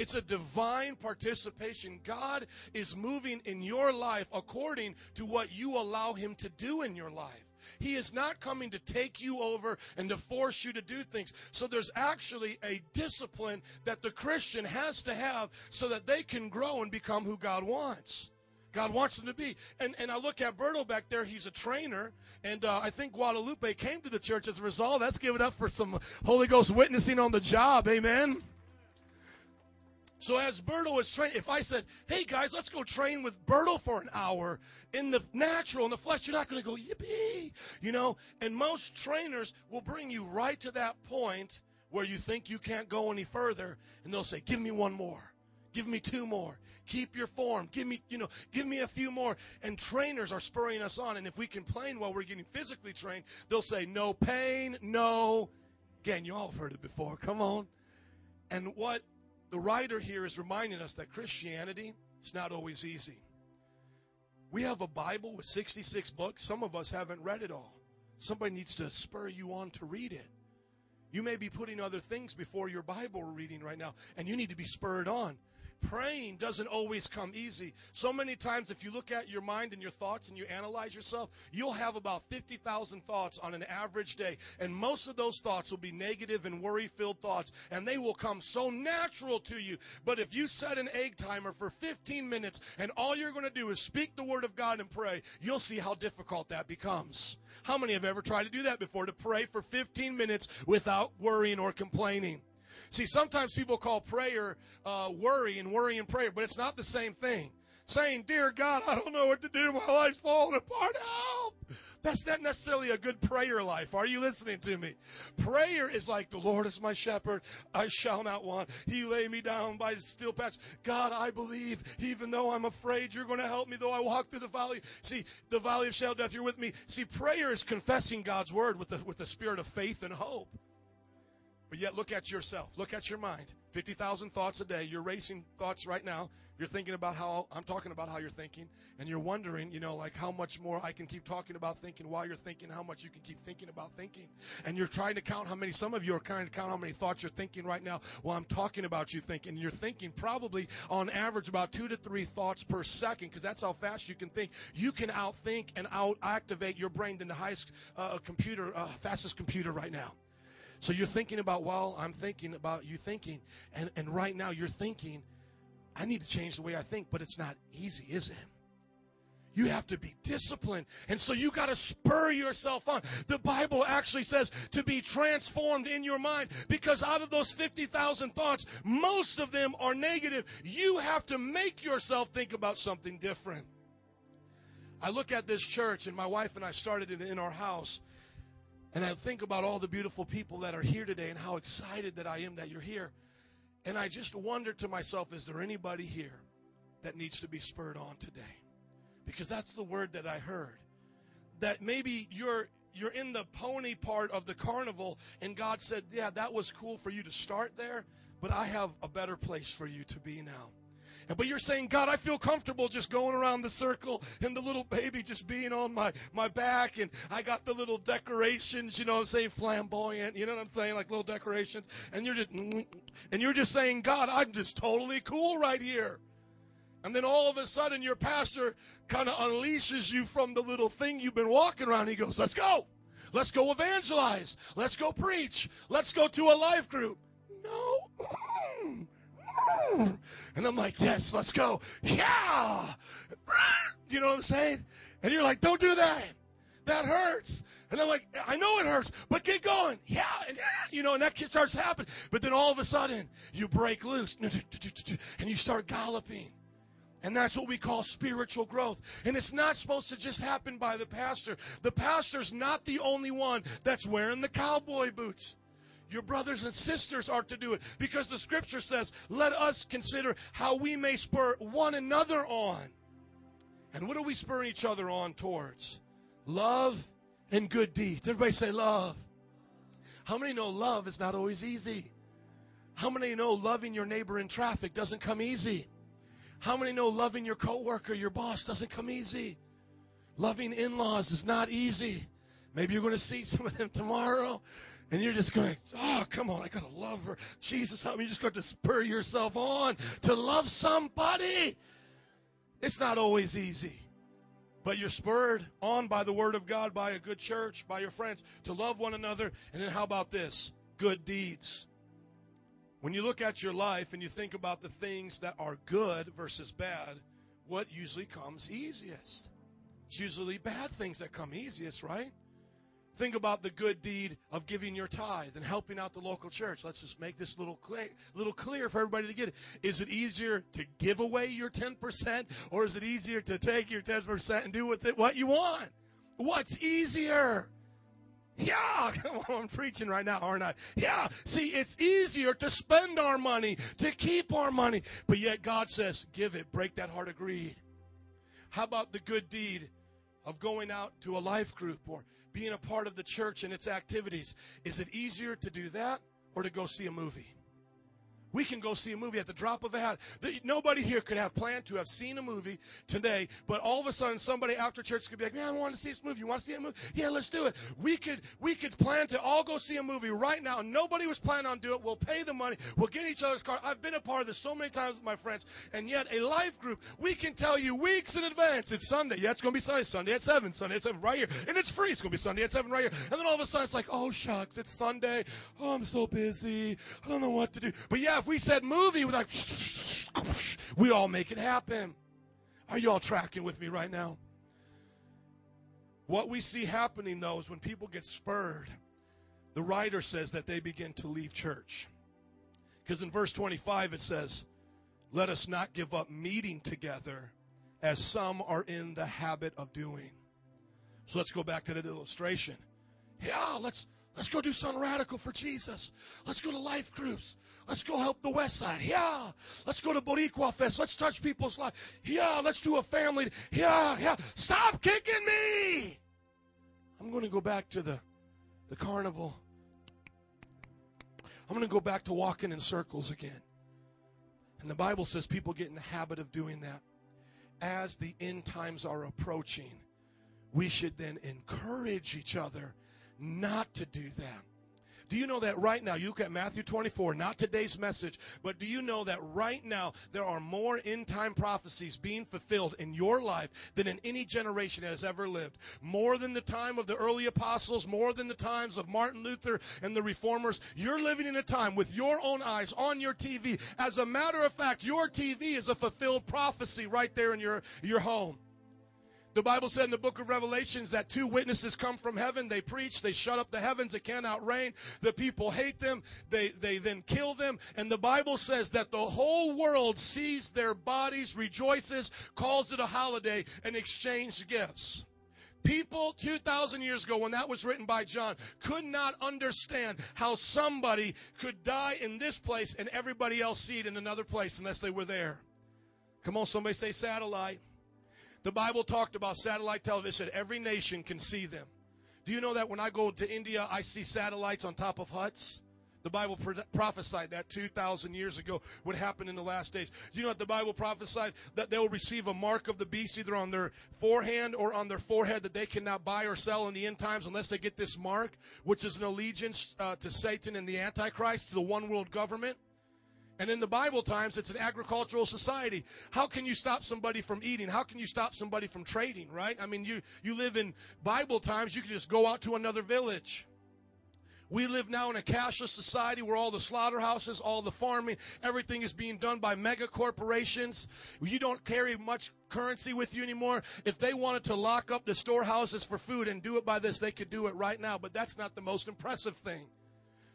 [SPEAKER 4] It's a divine participation. God is moving in your life according to what you allow Him to do in your life. He is not coming to take you over and to force you to do things. So there's actually a discipline that the Christian has to have so that they can grow and become who God wants. God wants them to be. And, and I look at Berto back there. He's a trainer. And uh, I think Guadalupe came to the church as a result. Let's give it up for some Holy Ghost witnessing on the job. Amen. So as Berto was training, if I said, "Hey guys, let's go train with Berto for an hour in the natural, in the flesh," you're not going to go yippee, you know. And most trainers will bring you right to that point where you think you can't go any further, and they'll say, "Give me one more, give me two more, keep your form, give me, you know, give me a few more." And trainers are spurring us on, and if we complain while we're getting physically trained, they'll say, "No pain, no." Again, you all have heard it before. Come on. And what the writer here is reminding us that Christianity is not always easy. We have a Bible with 66 books. Some of us haven't read it all. Somebody needs to spur you on to read it. You may be putting other things before your Bible reading right now, and you need to be spurred on praying doesn't always come easy. So many times, if you look at your mind and your thoughts and you analyze yourself, you'll have about 50,000 thoughts on an average day. And most of those thoughts will be negative and worry filled thoughts, and they will come so natural to you. But if you set an egg timer for 15 minutes and all you're going to do is speak the word of God and pray, you'll see how difficult that becomes. How many have ever tried to do that before? To pray for 15 minutes without worrying or complaining? See, sometimes people call prayer uh, worry and worry and prayer, but it's not the same thing. Saying, Dear God, I don't know what to do. My life's falling apart. Help! That's not necessarily a good prayer life. Are you listening to me? Prayer is like, The Lord is my shepherd. I shall not want. He lay me down by still patch. God, I believe, even though I'm afraid, you're going to help me, though I walk through the valley. See, the valley of shadow death, you're with me. See, prayer is confessing God's word with the, with the spirit of faith and hope. But yet, look at yourself. Look at your mind. 50,000 thoughts a day. You're racing thoughts right now. You're thinking about how I'm talking about how you're thinking. And you're wondering, you know, like how much more I can keep talking about thinking while you're thinking, how much you can keep thinking about thinking. And you're trying to count how many, some of you are trying to count how many thoughts you're thinking right now while I'm talking about you thinking. You're thinking probably on average about two to three thoughts per second because that's how fast you can think. You can outthink and out activate your brain than the highest uh, computer, uh, fastest computer right now. So you're thinking about while I'm thinking about you thinking, and, and right now you're thinking, I need to change the way I think, but it's not easy, is it? You have to be disciplined. And so you got to spur yourself on. The Bible actually says to be transformed in your mind because out of those 50,000 thoughts, most of them are negative. You have to make yourself think about something different. I look at this church, and my wife and I started it in our house. And I think about all the beautiful people that are here today and how excited that I am that you're here. And I just wonder to myself, is there anybody here that needs to be spurred on today? Because that's the word that I heard. That maybe you're you're in the pony part of the carnival and God said, "Yeah, that was cool for you to start there, but I have a better place for you to be now." But you're saying, God, I feel comfortable just going around the circle and the little baby just being on my, my back. And I got the little decorations, you know what I'm saying, flamboyant, you know what I'm saying, like little decorations. And you're just, and you're just saying, God, I'm just totally cool right here. And then all of a sudden your pastor kind of unleashes you from the little thing you've been walking around. He goes, let's go. Let's go evangelize. Let's go preach. Let's go to a life group. No. [laughs] And I'm like, yes, let's go. Yeah. You know what I'm saying? And you're like, don't do that. That hurts. And I'm like, I know it hurts, but get going. Yeah. And, you know, and that starts happening. But then all of a sudden, you break loose and you start galloping. And that's what we call spiritual growth. And it's not supposed to just happen by the pastor. The pastor's not the only one that's wearing the cowboy boots. Your brothers and sisters are to do it because the scripture says, let us consider how we may spur one another on. And what are we spurring each other on towards? Love and good deeds. Everybody say love. How many know love is not always easy? How many know loving your neighbor in traffic doesn't come easy? How many know loving your coworker, your boss doesn't come easy? Loving in-laws is not easy. Maybe you're going to see some of them [laughs] tomorrow. And you're just going, oh, come on, I got to love her. Jesus, help me. You just got to spur yourself on to love somebody. It's not always easy. But you're spurred on by the Word of God, by a good church, by your friends, to love one another. And then how about this? Good deeds. When you look at your life and you think about the things that are good versus bad, what usually comes easiest? It's usually bad things that come easiest, right? Think about the good deed of giving your tithe and helping out the local church. Let's just make this little clear, little clear for everybody to get it. Is it easier to give away your 10% or is it easier to take your 10% and do with it what you want? What's easier? Yeah, [laughs] I'm preaching right now, aren't I? Yeah, see, it's easier to spend our money, to keep our money, but yet God says, give it, break that heart of greed. How about the good deed of going out to a life group or being a part of the church and its activities? Is it easier to do that or to go see a movie? We can go see a movie at the drop of a hat. Nobody here could have planned to have seen a movie today, but all of a sudden somebody after church could be like, "Man, I want to see this movie. You want to see a movie? Yeah, let's do it." We could we could plan to all go see a movie right now. Nobody was planning on doing it. We'll pay the money. We'll get each other's car. I've been a part of this so many times with my friends, and yet a life group we can tell you weeks in advance. It's Sunday. Yeah, it's going to be Sunday. Sunday at seven. Sunday at seven right here, and it's free. It's going to be Sunday at seven right here. And then all of a sudden it's like, "Oh shucks, it's Sunday. Oh, I'm so busy. I don't know what to do." But yeah, if we said movie we're like, [laughs] we all make it happen. Are you all tracking with me right now? What we see happening, though, is when people get spurred, the writer says that they begin to leave church. Because in verse 25 it says, Let us not give up meeting together as some are in the habit of doing. So let's go back to that illustration. Yeah, let's Let's go do something radical for Jesus. Let's go to life groups. Let's go help the West Side. Yeah. Let's go to Boricua Fest. Let's touch people's lives. Yeah. Let's do a family. Yeah. Yeah. Stop kicking me. I'm going to go back to the, the carnival. I'm going to go back to walking in circles again. And the Bible says people get in the habit of doing that. As the end times are approaching, we should then encourage each other not to do that. Do you know that right now, you look at Matthew 24, not today's message, but do you know that right now there are more end time prophecies being fulfilled in your life than in any generation that has ever lived? More than the time of the early apostles, more than the times of Martin Luther and the reformers. You're living in a time with your own eyes on your TV. As a matter of fact, your TV is a fulfilled prophecy right there in your, your home. The Bible said in the book of Revelations that two witnesses come from heaven. They preach. They shut up the heavens. It cannot rain. The people hate them. They, they then kill them. And the Bible says that the whole world sees their bodies, rejoices, calls it a holiday, and exchange gifts. People 2,000 years ago, when that was written by John, could not understand how somebody could die in this place and everybody else see it in another place unless they were there. Come on, somebody say satellite. The Bible talked about satellite television. Every nation can see them. Do you know that when I go to India, I see satellites on top of huts? The Bible pro- prophesied that 2,000 years ago would happen in the last days. Do you know what the Bible prophesied? That they'll receive a mark of the beast either on their forehand or on their forehead that they cannot buy or sell in the end times unless they get this mark, which is an allegiance uh, to Satan and the Antichrist, to the one world government. And in the Bible times, it's an agricultural society. How can you stop somebody from eating? How can you stop somebody from trading, right? I mean, you, you live in Bible times, you can just go out to another village. We live now in a cashless society where all the slaughterhouses, all the farming, everything is being done by mega corporations. You don't carry much currency with you anymore. If they wanted to lock up the storehouses for food and do it by this, they could do it right now, but that's not the most impressive thing.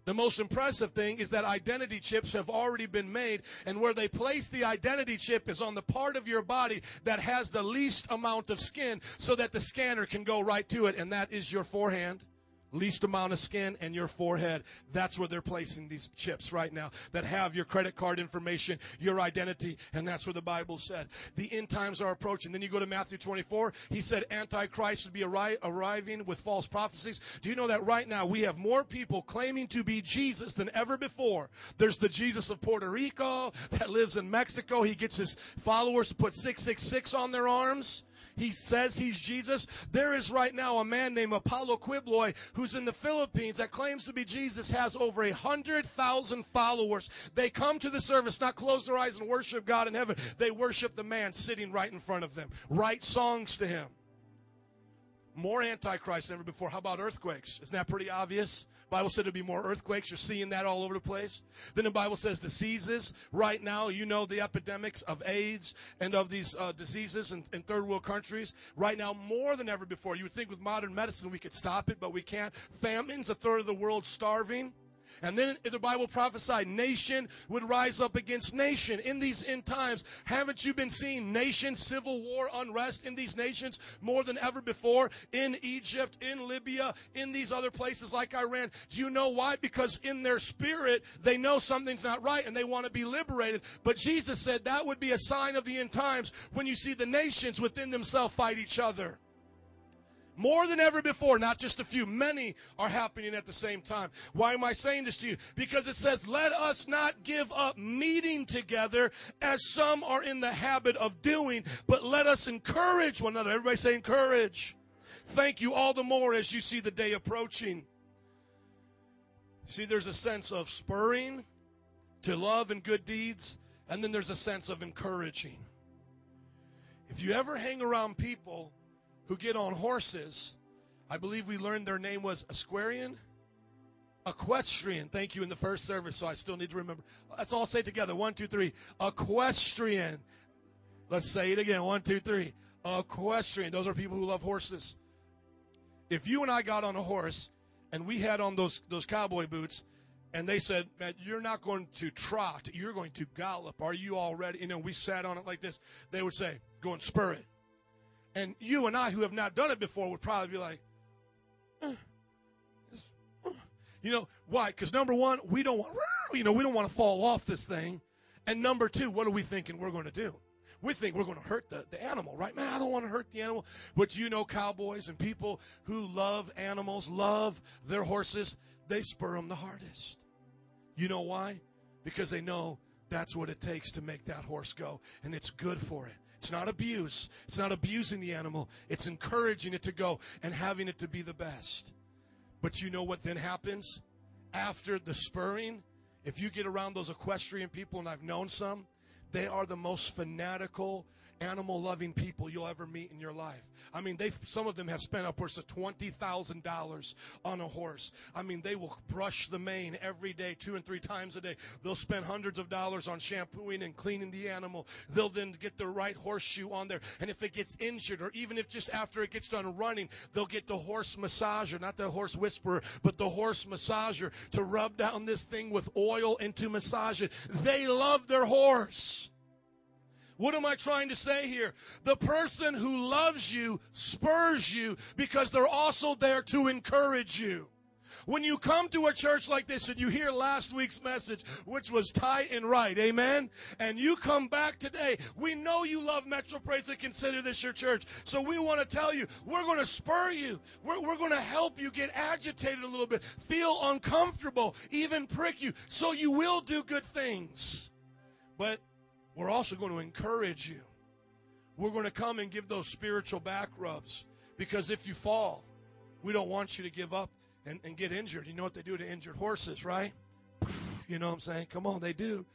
[SPEAKER 4] The most impressive thing is that identity chips have already been made, and where they place the identity chip is on the part of your body that has the least amount of skin so that the scanner can go right to it, and that is your forehand least amount of skin and your forehead. That's where they're placing these chips right now that have your credit card information, your identity, and that's where the Bible said. The end times are approaching. Then you go to Matthew 24. He said Antichrist would be arri- arriving with false prophecies. Do you know that right now we have more people claiming to be Jesus than ever before? There's the Jesus of Puerto Rico that lives in Mexico. He gets his followers to put 666 on their arms he says he's Jesus. There is right now a man named Apollo Quiboloy who's in the Philippines that claims to be Jesus, has over a hundred thousand followers. They come to the service, not close their eyes and worship God in heaven. They worship the man sitting right in front of them, write songs to him. More antichrist than ever before. How about earthquakes? Isn't that pretty obvious? Bible said there'd be more earthquakes. You're seeing that all over the place. Then the Bible says diseases. Right now, you know the epidemics of AIDS and of these uh, diseases in, in third world countries. Right now, more than ever before. You would think with modern medicine we could stop it, but we can't. Famines, a third of the world starving. And then the Bible prophesied nation would rise up against nation in these end times. Haven't you been seeing nation, civil war, unrest in these nations more than ever before? In Egypt, in Libya, in these other places like Iran. Do you know why? Because in their spirit, they know something's not right and they want to be liberated. But Jesus said that would be a sign of the end times when you see the nations within themselves fight each other. More than ever before, not just a few, many are happening at the same time. Why am I saying this to you? Because it says, let us not give up meeting together as some are in the habit of doing, but let us encourage one another. Everybody say encourage. Thank you all the more as you see the day approaching. See, there's a sense of spurring to love and good deeds, and then there's a sense of encouraging. If you ever hang around people who get on horses. I believe we learned their name was Asquarian. Equestrian. Thank you in the first service, so I still need to remember. Let's all say together. One, two, three. Equestrian. Let's say it again. One, two, three. Equestrian. Those are people who love horses. If you and I got on a horse and we had on those those cowboy boots, and they said, "Man, you're not going to trot. You're going to gallop. Are you all ready?" You know, we sat on it like this. They would say, "Go and spur it." And you and I, who have not done it before, would probably be like, eh, eh. you know, why? Because number one, we don't want, you know, we don't want to fall off this thing. And number two, what are we thinking we're going to do? We think we're going to hurt the, the animal, right? Man, I don't want to hurt the animal. But you know, cowboys and people who love animals, love their horses, they spur them the hardest. You know why? Because they know that's what it takes to make that horse go, and it's good for it. It's not abuse. It's not abusing the animal. It's encouraging it to go and having it to be the best. But you know what then happens? After the spurring, if you get around those equestrian people, and I've known some, they are the most fanatical, animal loving people you'll ever meet in your life. I mean, they some of them have spent upwards of twenty thousand dollars on a horse. I mean, they will brush the mane every day, two and three times a day. They'll spend hundreds of dollars on shampooing and cleaning the animal. They'll then get the right horseshoe on there, and if it gets injured, or even if just after it gets done running, they'll get the horse massager, not the horse whisperer, but the horse massager to rub down this thing with oil and to massage it. They love their horse. What am I trying to say here? The person who loves you spurs you because they're also there to encourage you. When you come to a church like this and you hear last week's message, which was tight and right, amen? And you come back today, we know you love Metro Praise and consider this your church. So we want to tell you, we're going to spur you. We're, we're going to help you get agitated a little bit, feel uncomfortable, even prick you, so you will do good things. But we're also going to encourage you. We're going to come and give those spiritual back rubs because if you fall, we don't want you to give up and, and get injured. You know what they do to injured horses, right? You know what I'm saying? Come on, they do.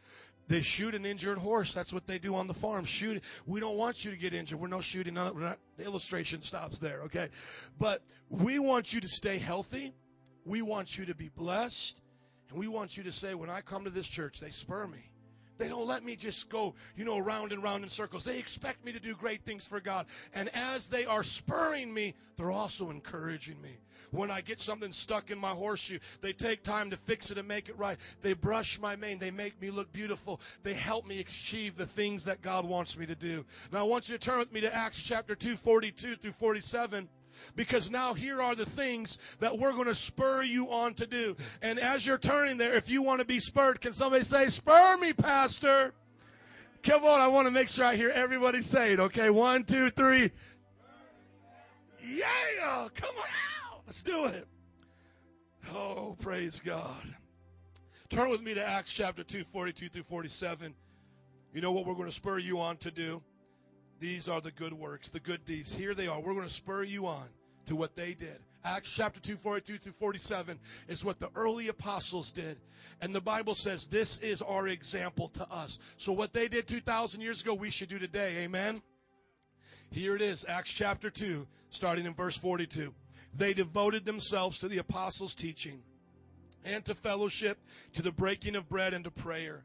[SPEAKER 4] They shoot an injured horse. That's what they do on the farm. Shoot. We don't want you to get injured. We're no shooting. We're not, the illustration stops there, okay? But we want you to stay healthy. We want you to be blessed, and we want you to say, when I come to this church, they spur me. They don't let me just go, you know, round and round in circles. They expect me to do great things for God. And as they are spurring me, they're also encouraging me. When I get something stuck in my horseshoe, they take time to fix it and make it right. They brush my mane. They make me look beautiful. They help me achieve the things that God wants me to do. Now I want you to turn with me to Acts chapter 2, 42 through 47 because now here are the things that we're going to spur you on to do. And as you're turning there, if you want to be spurred, can somebody say, Spur me, Pastor? Come on, I want to make sure I hear everybody say it, okay? One, two, three. Yeah, come on out. Let's do it. Oh, praise God. Turn with me to Acts chapter 2, 42 through 47. You know what we're going to spur you on to do? These are the good works, the good deeds. Here they are. We're going to spur you on to what they did. Acts chapter 2, 42 through 47 is what the early apostles did. And the Bible says this is our example to us. So what they did 2,000 years ago, we should do today. Amen? Here it is, Acts chapter 2, starting in verse 42. They devoted themselves to the apostles' teaching and to fellowship, to the breaking of bread and to prayer.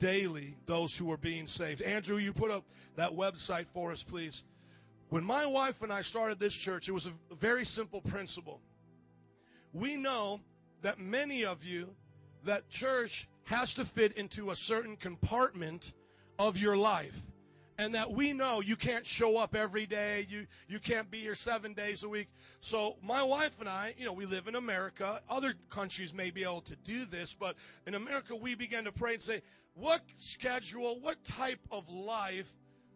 [SPEAKER 4] daily those who are being saved. Andrew, you put up that website for us, please. When my wife and I started this church, it was a very simple principle. We know that many of you, that church has to fit into a certain compartment of your life. And that we know you can't show up every day, you, you can't be here seven days a week. So, my wife and I, you know, we live in America. Other countries may be able to do this, but in America, we began to pray and say, what schedule, what type of life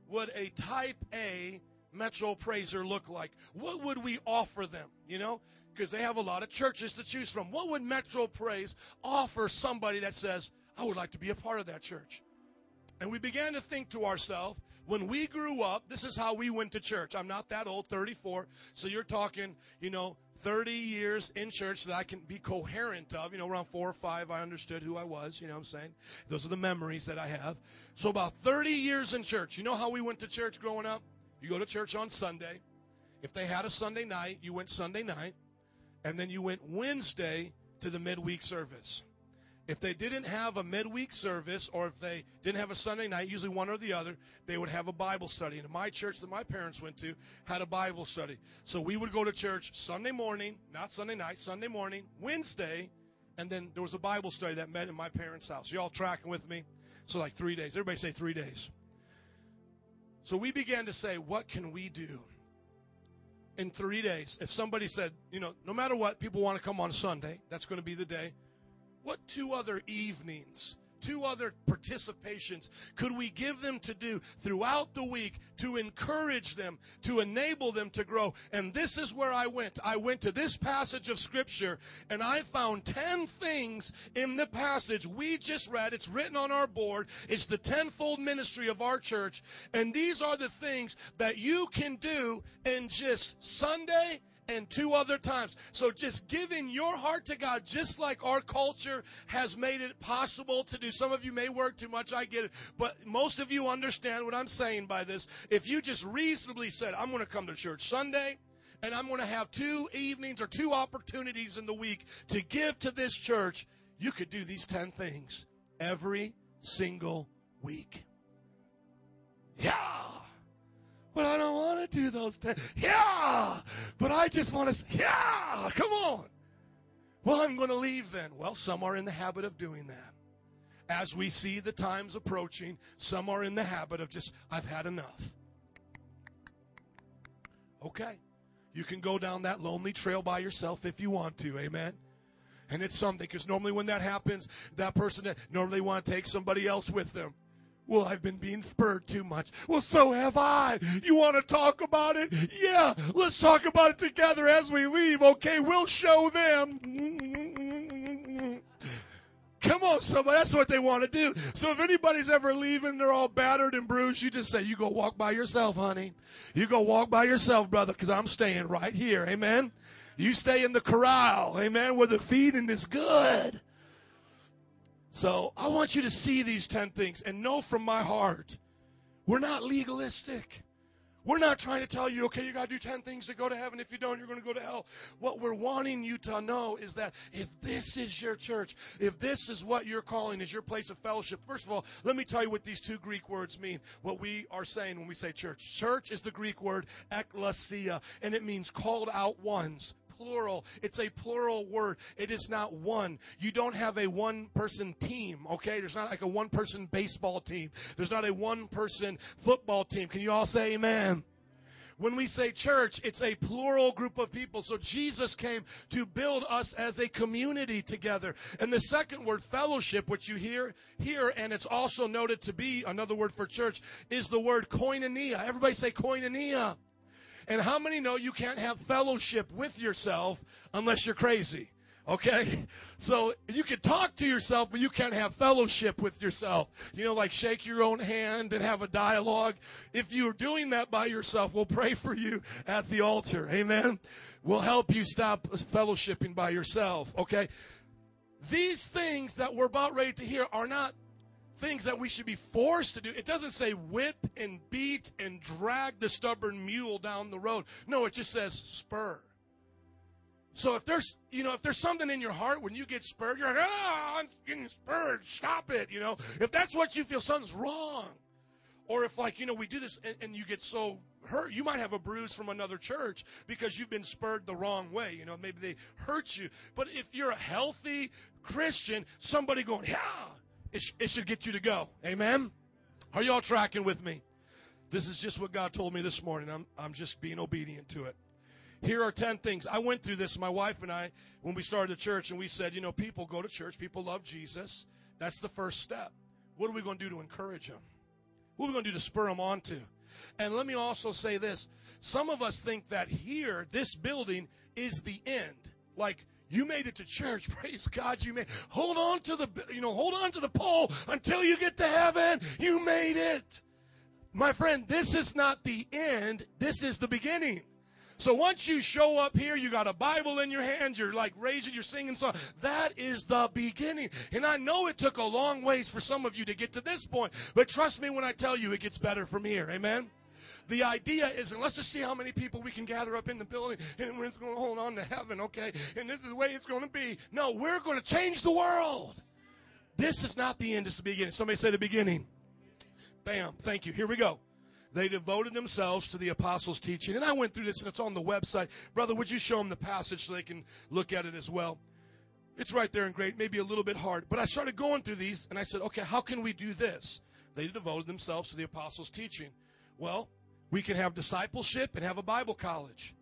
[SPEAKER 4] would a type A Metro Praiser look like? What would we offer them? You know, because they have a lot of churches to choose from. What would Metro Praise offer somebody that says, I would like to be a part of that church? And we began to think to ourselves, when we grew up, this is how we went to church. I'm not that old, 34. So you're talking, you know, 30 years in church that I can be coherent of. You know, around four or five, I understood who I was. You know what I'm saying? Those are the memories that I have. So about 30 years in church. You know how we went to church growing up? You go to church on Sunday. If they had a Sunday night, you went Sunday night. And then you went Wednesday to the midweek service. If they didn't have a midweek service or if they didn't have a Sunday night, usually one or the other, they would have a Bible study. And my church that my parents went to had a Bible study. So we would go to church Sunday morning, not Sunday night, Sunday morning, Wednesday, and then there was a Bible study that met in my parents' house. Y'all tracking with me? So like three days. Everybody say three days. So we began to say, what can we do? In three days, if somebody said, you know, no matter what, people want to come on Sunday, that's going to be the day what two other evenings, two other participations could we give them to do throughout the week to encourage them, to enable them to grow? And this is where I went. I went to this passage of Scripture and I found 10 things in the passage we just read. It's written on our board. It's the tenfold ministry of our church. And these are the things that you can do in just Sunday and two other times. So just giving your heart to God, just like our culture has made it possible to do. Some of you may work too much, I get it. But most of you understand what I'm saying by this. If you just reasonably said, I'm going to come to church Sunday, and I'm going to have two evenings or two opportunities in the week to give to this church, you could do these 10 things every single week. Yeah but I don't want to do those things. Yeah, but I just want to. Yeah, come on. Well, I'm going to leave then. Well, some are in the habit of doing that. As we see the times approaching, some are in the habit of just, I've had enough. Okay. You can go down that lonely trail by yourself if you want to. Amen. And it's something because normally when that happens, that person normally want to take somebody else with them. Well, I've been being spurred too much. Well, so have I. You want to talk about it? Yeah, let's talk about it together as we leave. Okay, we'll show them. Come on, somebody. That's what they want to do. So if anybody's ever leaving, they're all battered and bruised, you just say, You go walk by yourself, honey. You go walk by yourself, brother, because I'm staying right here. Amen. You stay in the corral, amen, where the feeding is good. So I want you to see these 10 things and know from my heart, we're not legalistic. We're not trying to tell you, okay, you got to do 10 things to go to heaven. If you don't, you're going to go to hell. What we're wanting you to know is that if this is your church, if this is what you're calling is your place of fellowship, first of all, let me tell you what these two Greek words mean, what we are saying when we say church. Church is the Greek word ekklesia, and it means called out ones, plural. It's a plural word. It is not one. You don't have a one person team, okay? There's not like a one person baseball team. There's not a one person football team. Can you all say amen? When we say church, it's a plural group of people. So Jesus came to build us as a community together. And the second word, fellowship, which you hear here, and it's also noted to be another word for church, is the word koinonia. Everybody say koinonia. And how many know you can't have fellowship with yourself unless you're crazy? Okay? [laughs] So you can talk to yourself, but you can't have fellowship with yourself. You know, like shake your own hand and have a dialogue. If you're doing that by yourself, we'll pray for you at the altar. Amen? We'll help you stop fellowshipping by yourself. Okay? These things that we're about ready to hear are not things that we should be forced to do. It doesn't say whip and beat and drag the stubborn mule down the road. No, it just says spur. So if there's, you know, if there's something in your heart when you get spurred, you're like, ah, I'm getting spurred. Stop it. You know, if that's what you feel, something's wrong. Or if, like, you know, we do this and, and you get so hurt, you might have a bruise from another church because you've been spurred the wrong way. You know, maybe they hurt you. But if you're a healthy Christian, somebody going, yeah, it, sh- it should get you to go. Amen? Are y'all tracking with me? This is just what God told me this morning. I'm, I'm just being obedient to it. Here are 10 things. I went through this, my wife and I, when we started the church, and we said, you know, people go to church, people love Jesus. That's the first step. What are we going to do to encourage them? What are we going to do to spur them on to? And let me also say this some of us think that here, this building, is the end. Like, you made it to church. [laughs] Praise God, you made. Hold on to the, you know, hold on to the pole until you get to heaven. You made it. My friend, this is not the end. This is the beginning. So once you show up here, you got a Bible in your hand, you're like raising, you're singing song. That is the beginning. And I know it took a long ways for some of you to get to this point, but trust me when I tell you it gets better from here. Amen. The idea is, and let's just see how many people we can gather up in the building, and we're going to hold on to heaven, okay? And this is the way it's going to be. No, we're going to change the world. This is not the end, it's the beginning. Somebody say the beginning. Bam. Thank you. Here we go. They devoted themselves to the apostles' teaching. And I went through this, and it's on the website. Brother, would you show them the passage so they can look at it as well? It's right there in great, maybe a little bit hard. But I started going through these, and I said, okay, how can we do this? They devoted themselves to the apostles' teaching. Well, we can have discipleship and have a Bible college.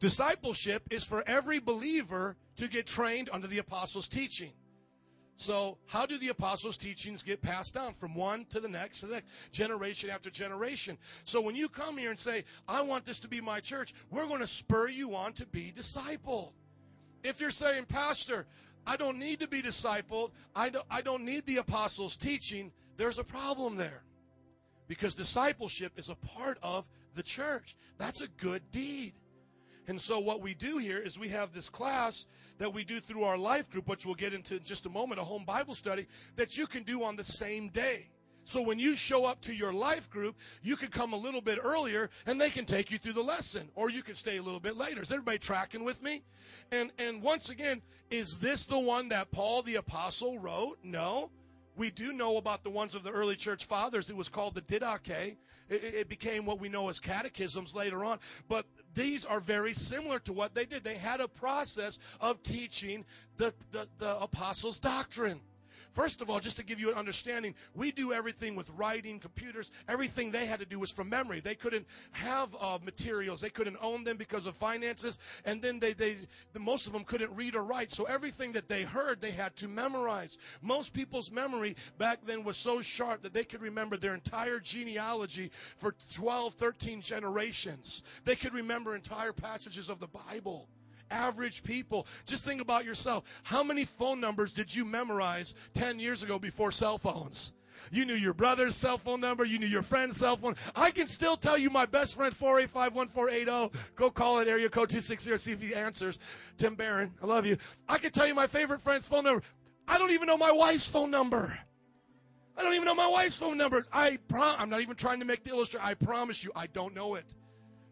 [SPEAKER 4] Discipleship is for every believer to get trained under the apostles' teaching. So, how do the apostles' teachings get passed down from one to the next to the next, generation after generation? So, when you come here and say, I want this to be my church, we're going to spur you on to be discipled. If you're saying, Pastor, I don't need to be discipled, I don't, I don't need the apostles' teaching, there's a problem there. Because discipleship is a part of the church. That's a good deed. And so, what we do here is we have this class that we do through our life group, which we'll get into in just a moment, a home Bible study, that you can do on the same day. So, when you show up to your life group, you can come a little bit earlier and they can take you through the lesson, or you can stay a little bit later. Is everybody tracking with me? And, and once again, is this the one that Paul the Apostle wrote? No we do know about the ones of the early church fathers. It was called the Didache. It, it, became what we know as catechisms later on. But these are very similar to what they did. They had a process of teaching the, the, the apostles' doctrine. First of all, just to give you an understanding, we do everything with writing, computers. Everything they had to do was from memory. They couldn't have uh, materials. They couldn't own them because of finances. And then they, they, the, most of them couldn't read or write. So everything that they heard, they had to memorize. Most people's memory back then was so sharp that they could remember their entire genealogy for 12, 13 generations. They could remember entire passages of the Bible. Average people. Just think about yourself. How many phone numbers did you memorize 10 years ago before cell phones? You knew your brother's cell phone number. You knew your friend's cell phone. I can still tell you my best friend, 485-1480. Go call it area code 260, see if he answers. Tim Barron, I love you. I can tell you my favorite friend's phone number. I don't even know my wife's phone number. I don't even know my wife's phone number. I prom- I'm not even trying to make the illustration. I promise you, I don't know it.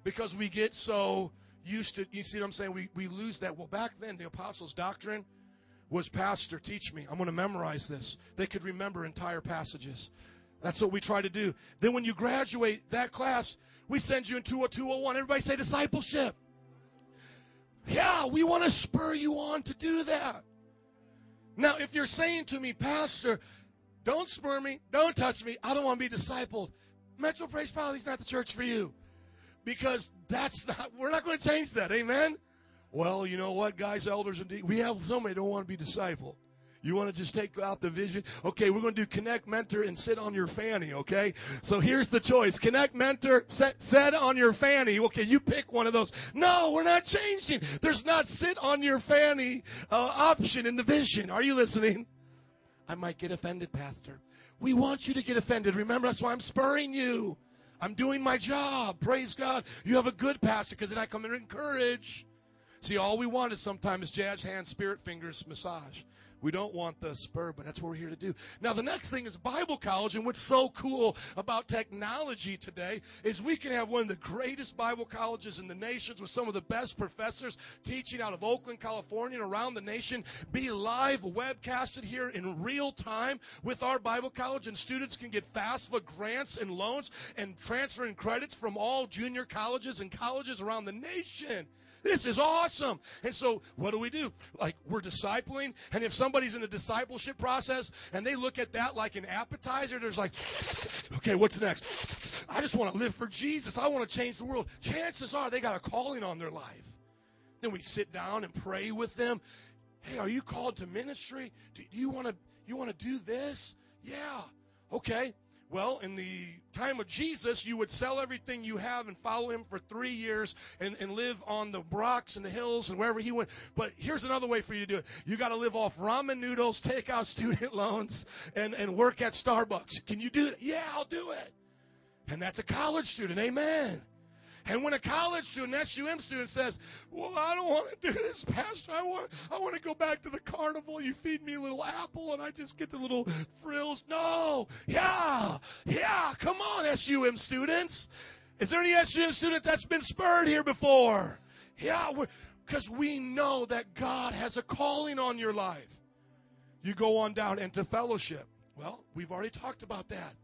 [SPEAKER 4] Because we get so used to, you see what I'm saying? We, we lose that. Well, back then, the apostles' doctrine was pastor, teach me. I'm going to memorize this. They could remember entire passages. That's what we try to do. Then when you graduate that class, we send you into a 201. Everybody say discipleship. Yeah, we want to spur you on to do that. Now, if you're saying to me, Pastor, don't spur me, don't touch me, I don't want to be discipled, Metro Praise is not the church for you. Because that's not, we're not going to change that. Amen? Well, you know what, guys, elders, and we have somebody don't want to be disciple. You want to just take out the vision? Okay, we're going to do connect, mentor, and sit on your fanny, okay? So here's the choice. Connect, mentor, sit, sit on your fanny. Okay, you pick one of those. No, we're not changing. There's not sit on your fanny uh, option in the vision. Are you listening? I might get offended, Pastor. We want you to get offended. Remember, that's why I'm spurring you. I'm doing my job. Praise God. You have a good pastor because then I come and encourage. See, all we want is sometimes jazz hands, spirit fingers, massage. We don't want the spur, but that's what we're here to do. Now, the next thing is Bible college, and what's so cool about technology today is we can have one of the greatest Bible colleges in the nations with some of the best professors teaching out of Oakland, California, and around the nation, be live webcasted here in real time with our Bible college, and students can get FAFSA grants and loans and transferring credits from all junior colleges and colleges around the nation. This is awesome. And so, what do we do? Like, we're discipling, and if somebody's in the discipleship process and they look at that like an appetizer, there's like, okay, what's next? I just want to live for Jesus. I want to change the world. Chances are they got a calling on their life. Then we sit down and pray with them. Hey, are you called to ministry? Do you want to you want to do this? Yeah. Okay. Well, in the time of Jesus, you would sell everything you have and follow him for three years and, and live on the rocks and the hills and wherever he went. But here's another way for you to do it. You got to live off ramen noodles, take out student loans, and, and work at Starbucks. Can you do it? Yeah, I'll do it. And that's a college student. Amen. And when a college student, SUM student says, Well, I don't want to do this, Pastor. I want I want to go back to the carnival. You feed me a little apple and I just get the little frills. No. Yeah. Yeah. Come on, SUM students. Is there any SUM student that's been spurred here before? Yeah, because we know that God has a calling on your life. You go on down into fellowship. Well, we've already talked about that.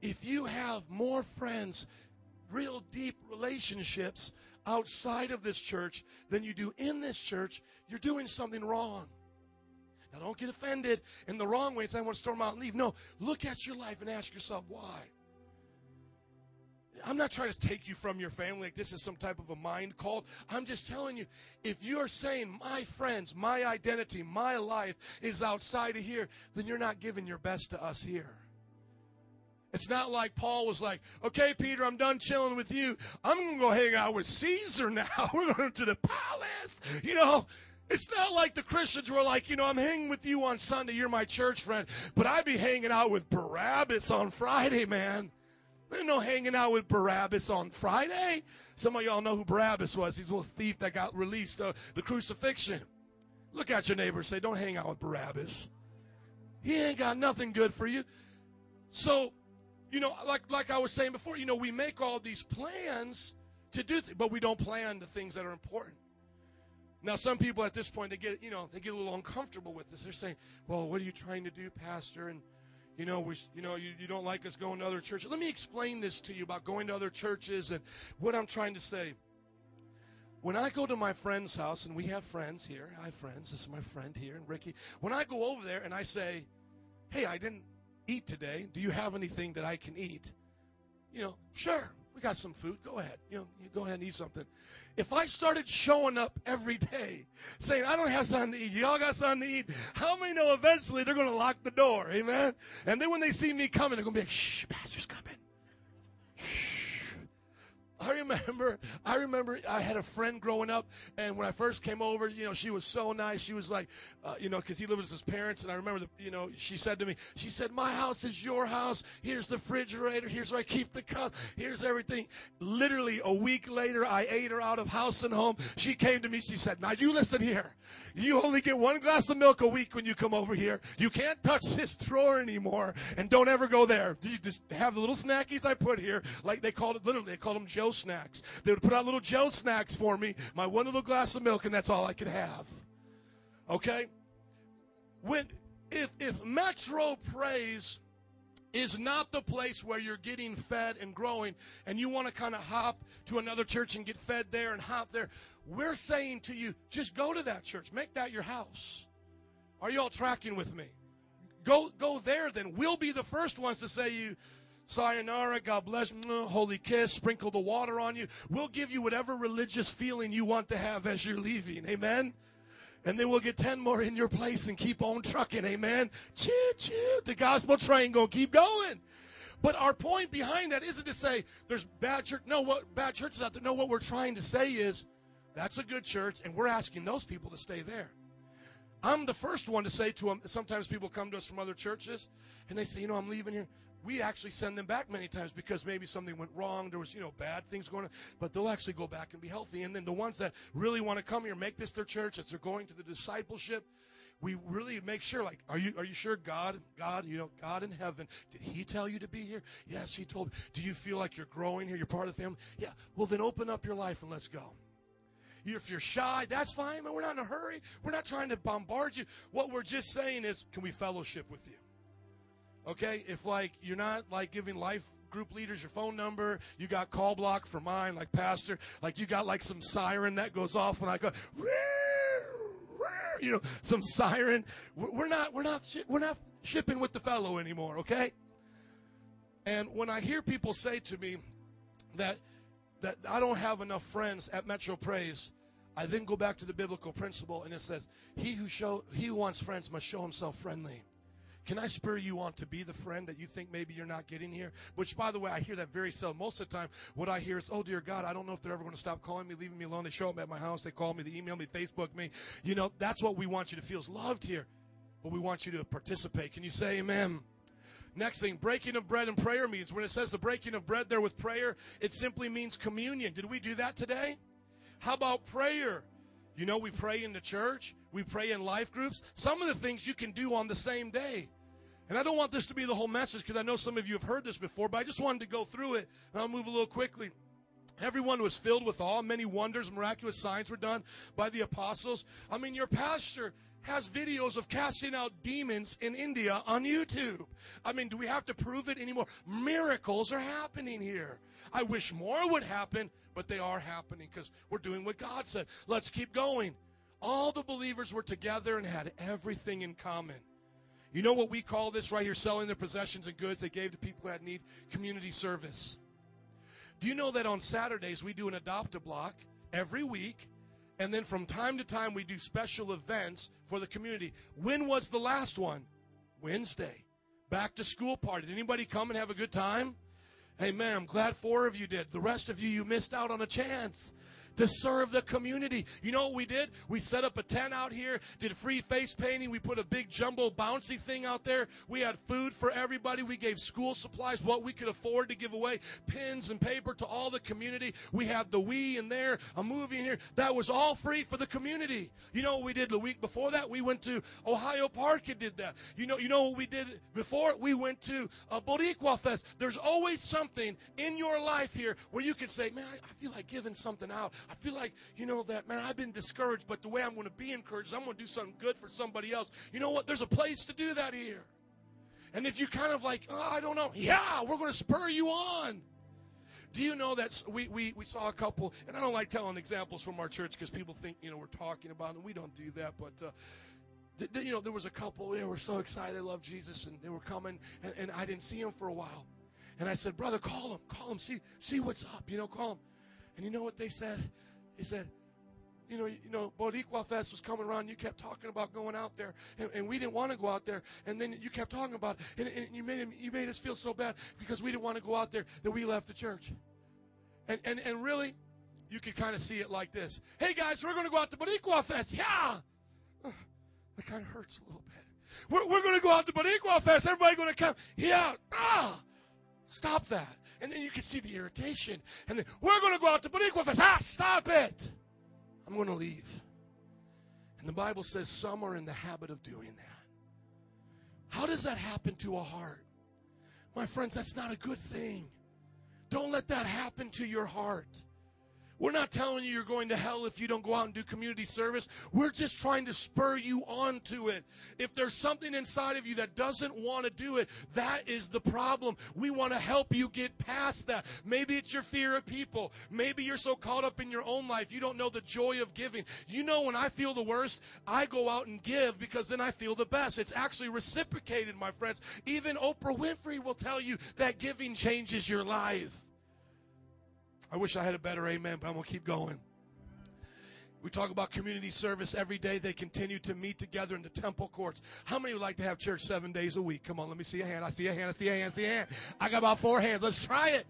[SPEAKER 4] If you have more friends real deep relationships outside of this church than you do in this church, you're doing something wrong. Now, don't get offended in the wrong way say, I want to storm out and leave. No, look at your life and ask yourself why. I'm not trying to take you from your family like this is some type of a mind cult. I'm just telling you, if you're saying, my friends, my identity, my life is outside of here, then you're not giving your best to us here. It's not like Paul was like, okay, Peter, I'm done chilling with you. I'm going to go hang out with Caesar now. [laughs] We're going to the palace. You know, it's not like the Christians were like, you know, I'm hanging with you on Sunday. You're my church friend. But I'd be hanging out with Barabbas on Friday, man. There's no hanging out with Barabbas on Friday. Some of y'all know who Barabbas was. He's a little thief that got released, uh, the crucifixion. Look at your neighbor say, don't hang out with Barabbas. He ain't got nothing good for you. So you know, like like I was saying before, you know, we make all these plans to do, th- but we don't plan the things that are important. Now, some people at this point they get you know they get a little uncomfortable with this. They're saying, "Well, what are you trying to do, Pastor?" And you know, we, you know, you, you don't like us going to other churches. Let me explain this to you about going to other churches and what I'm trying to say. When I go to my friend's house, and we have friends here, I have friends. This is my friend here, and Ricky. When I go over there and I say, "Hey, I didn't eat today. Do you have anything that I can eat? You know, sure, we got some food. Go ahead. You know, you go ahead and eat something. If I started showing up every day saying, I don't have something to eat, y'all got something to eat, how many know eventually they're going to lock the door? Amen? And then when they see me coming, they're going to be like, shh, Pastor's coming. Remember, I remember I had a friend growing up, and when I first came over, you know, she was so nice. She was like, uh, you know, because he lived with his parents, and I remember, the, you know, she said to me, she said, "My house is your house. Here's the refrigerator. Here's where I keep the cups. Here's everything." Literally a week later, I ate her out of house and home. She came to me. She said, "Now you listen here. You only get one glass of milk a week when you come over here. You can't touch this drawer anymore, and don't ever go there. You just have the little snackies I put here, like they called it. Literally, they called them Joe snacks. They would put out little gel snacks for me, my one little glass of milk, and that's all I could have. Okay? When if if Metro Praise is not the place where you're getting fed and growing and you want to kind of hop to another church and get fed there and hop there we're saying to you just go to that church make that your house are you all tracking with me go go there then we'll be the first ones to say you sayonara god bless holy kiss sprinkle the water on you we'll give you whatever religious feeling you want to have as you're leaving amen and then we'll get 10 more in your place and keep on trucking. Amen. Choo choo. The gospel train gonna keep going. But our point behind that isn't to say there's bad church. No, what bad churches out there. No, what we're trying to say is that's a good church, and we're asking those people to stay there. I'm the first one to say to them. Sometimes people come to us from other churches, and they say, you know, I'm leaving here we actually send them back many times because maybe something went wrong. There was, you know, bad things going on. But they'll actually go back and be healthy. And then the ones that really want to come here, make this their church as they're going to the discipleship, we really make sure, like, are you are you sure God, God, you know, God in heaven, did He tell you to be here? Yes, He told. Do you feel like you're growing here? You're part of the family? Yeah. Well, then open up your life and let's go. If you're shy, that's fine, but we're not in a hurry. We're not trying to bombard you. What we're just saying is, can we fellowship with you? Okay? If like you're not like giving life group leaders your phone number, you got call block for mine, like pastor, like you got like some siren that goes off when I go, you know, some siren. We're not, we're not, we're not shipping with the fellow anymore. Okay? And when I hear people say to me that that I don't have enough friends at Metro Praise, I then go back to the biblical principle, and it says, "He who show he who wants friends must show himself friendly." Can I spur you on to be the friend that you think maybe you're not getting here? Which, by the way, I hear that very seldom. Most of the time, what I hear is, oh, dear God, I don't know if they're ever going to stop calling me, leaving me alone. They show up at my house, they call me, they email me, Facebook me. You know, that's what we want you to feel is loved here. But we want you to participate. Can you say amen? Next thing, breaking of bread and prayer means when it says the breaking of bread there with prayer, it simply means communion. Did we do that today? How about prayer? You know, we pray in the church, we pray in life groups. Some of the things you can do on the same day. And I don't want this to be the whole message because I know some of you have heard this before, but I just wanted to go through it and I'll move a little quickly. Everyone was filled with awe. Many wonders, miraculous signs were done by the apostles. I mean, your pastor has videos of casting out demons in India on YouTube. I mean, do we have to prove it anymore? Miracles are happening here. I wish more would happen, but they are happening because we're doing what God said. Let's keep going. All the believers were together and had everything in common. You know what we call this right here selling their possessions and goods they gave to people had need? Community service. Do you know that on Saturdays we do an adopt a block every week? And then from time to time we do special events for the community. When was the last one? Wednesday. Back to school party. Did anybody come and have a good time? Hey man, I'm glad four of you did. The rest of you, you missed out on a chance to serve the community. You know what we did? We set up a tent out here, did free face painting. We put a big jumbo bouncy thing out there. We had food for everybody. We gave school supplies, what we could afford to give away, pens and paper to all the community. We had the Wii in there, a movie in here. That was all free for the community. You know what we did the week before that? We went to Ohio Park and did that. You know, you know what we did before? We went to a Boricua Fest. There's always something in your life here where you can say, man, I, I feel like giving something out. I feel like, you know, that, man, I've been discouraged, but the way I'm going to be encouraged, I'm going to do something good for somebody else. You know what? There's a place to do that here. And if you kind of like, oh, I don't know, yeah, we're going to spur you on. Do you know that we, we, we saw a couple, and I don't like telling examples from our church because people think, you know, we're talking about them. We don't do that, but, uh, you know, there was a couple, they were so excited, they loved Jesus, and they were coming, and, and I didn't see them for a while. And I said, brother, call them, call them, see, see what's up, you know, call them. And you know what they said? He said, you know, you know, Boricua Fest was coming around. You kept talking about going out there, and, and we didn't want to go out there. And then you kept talking about, it, and, and you made him, you made us feel so bad because we didn't want to go out there that we left the church. And, and, and really, you could kind of see it like this. Hey guys, we're going to go out to Boricua Fest. Yeah. That kind of hurts a little bit. We're, we're going to go out to Boricua Fest. Everybody going to come. Yeah. Ah. Stop that. And then you can see the irritation. And then we're going to go out to Boricua Fest. Ah, stop it. I'm going to leave. And the Bible says some are in the habit of doing that. How does that happen to a heart? My friends, that's not a good thing. Don't let that happen to your heart. We're not telling you you're going to hell if you don't go out and do community service. We're just trying to spur you on to it. If there's something inside of you that doesn't want to do it, that is the problem. We want to help you get past that. Maybe it's your fear of people. Maybe you're so caught up in your own life you don't know the joy of giving. You know, when I feel the worst, I go out and give because then I feel the best. It's actually reciprocated, my friends. Even Oprah Winfrey will tell you that giving changes your life. I wish I had a better amen, but I'm going to keep going. We talk about community service every day. They continue to meet together in the temple courts. How many would like to have church seven days a week? Come on, let me see a hand. I see a hand. I see a hand. I see a hand. I got about four hands. Let's try it.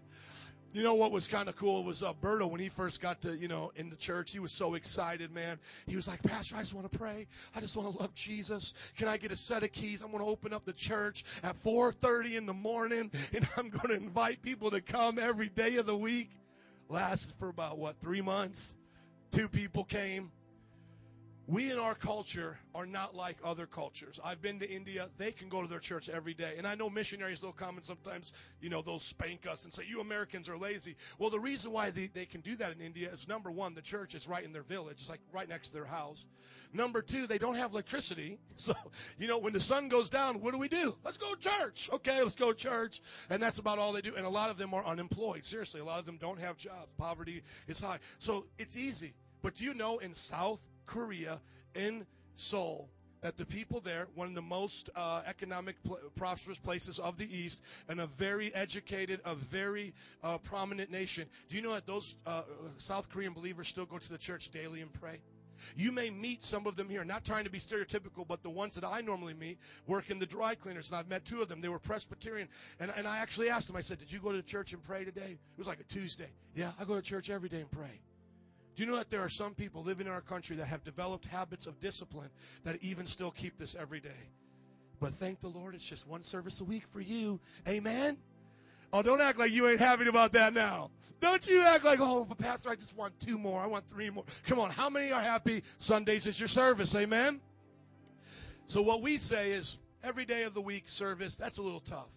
[SPEAKER 4] You know what was kind of cool was uh, Berto when he first got to you know in the church. He was so excited, man. He was like, Pastor, I just want to pray. I just want to love Jesus. Can I get a set of keys? I'm going to open up the church at 4:30 in the morning, and I'm going to invite people to come every day of the week lasted for about what three months? Two people came we in our culture are not like other cultures. I've been to India. They can go to their church every day. And I know missionaries, they'll come and sometimes, you know, they'll spank us and say, you Americans are lazy. Well, the reason why they, they can do that in India is number one, the church is right in their village. It's like right next to their house. Number two, they don't have electricity. [laughs] So, you know, when the sun goes down, what do we do? Let's go to church. Okay, let's go to church. And that's about all they do. And a lot of them are unemployed. Seriously, a lot of them don't have jobs. Poverty is high. So it's easy. But do you know in South Korea, in Seoul, that the people there, one of the most uh, economic pl- prosperous places of the East, and a very educated, a very uh, prominent nation. Do you know that those uh, South Korean believers still go to the church daily and pray? You may meet some of them here, not trying to be stereotypical, but the ones that I normally meet work in the dry cleaners, and I've met two of them. They were Presbyterian, and, and I actually asked them, I said, Did you go to church and pray today? It was like a Tuesday. Yeah, I go to church every day and pray. Do you know that there are some people living in our country that have developed habits of discipline that even still keep this every day? But thank the Lord, it's just one service a week for you. Amen? Oh, don't act like you ain't happy about that now. Don't you act like, oh, but Pastor, I just want two more. I want three more. Come on, how many are happy Sundays is your service? Amen? So what we say is every day of the week service, that's a little tough.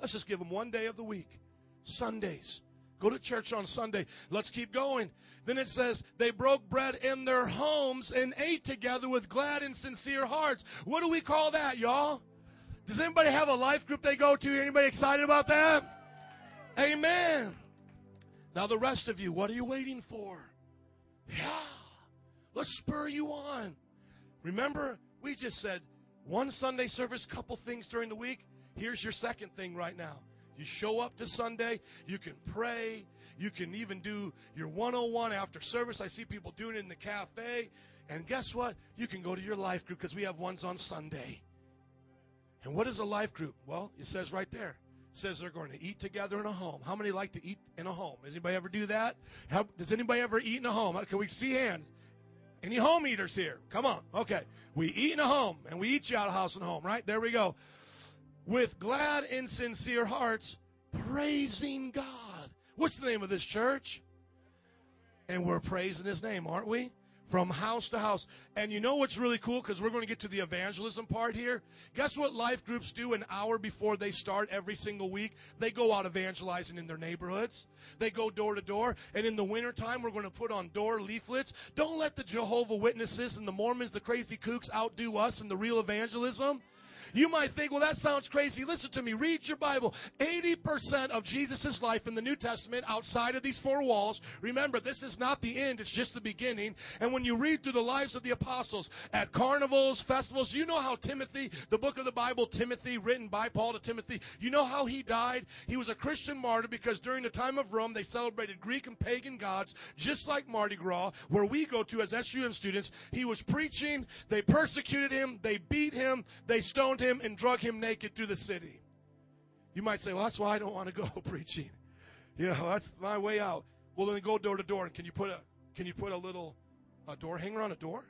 [SPEAKER 4] Let's just give them one day of the week. Sundays. Go to church on Sunday. Let's keep going. Then it says, they broke bread in their homes and ate together with glad and sincere hearts. What do we call that, y'all? Does anybody have a life group they go to? Anybody excited about that? Amen. Now, the rest of you, what are you waiting for? Yeah. Let's spur you on. Remember, we just said one Sunday service, couple things during the week. Here's your second thing right now. You show up to Sunday, you can pray, you can even do your 101 after service. I see people doing it in the cafe. And guess what? You can go to your life group because we have ones on Sunday. And what is a life group? Well, it says right there. It says they're going to eat together in a home. How many like to eat in a home? Does anybody ever do that? How, does anybody ever eat in a home? Can we see hands? Any home eaters here? Come on. Okay. We eat in a home and we eat you out of house and home, right? There we go with glad and sincere hearts, praising God. What's the name of this church? And we're praising his name, aren't we? From house to house. And you know what's really cool? Because we're going to get to the evangelism part here. Guess what life groups do an hour before they start every single week? They go out evangelizing in their neighborhoods. They go door to door. And in the wintertime, we're going to put on door leaflets. Don't let the Jehovah Witnesses and the Mormons, the crazy kooks, outdo us in the real evangelism. You might think, well, that sounds crazy. Listen to me. Read your Bible. 80% of Jesus' life in the New Testament outside of these four walls. Remember, this is not the end, it's just the beginning. And when you read through the lives of the apostles at carnivals, festivals, you know how Timothy, the book of the Bible, Timothy, written by Paul to Timothy, you know how he died? He was a Christian martyr because during the time of Rome, they celebrated Greek and pagan gods, just like Mardi Gras, where we go to as SUM students. He was preaching, they persecuted him, they beat him, they stoned him, and drug him naked through the city. You might say, well, that's why I don't want to go [laughs] preaching. Know, that's my way out. Well, then go door to door. And can you put a can you put a little a door hanger on a door?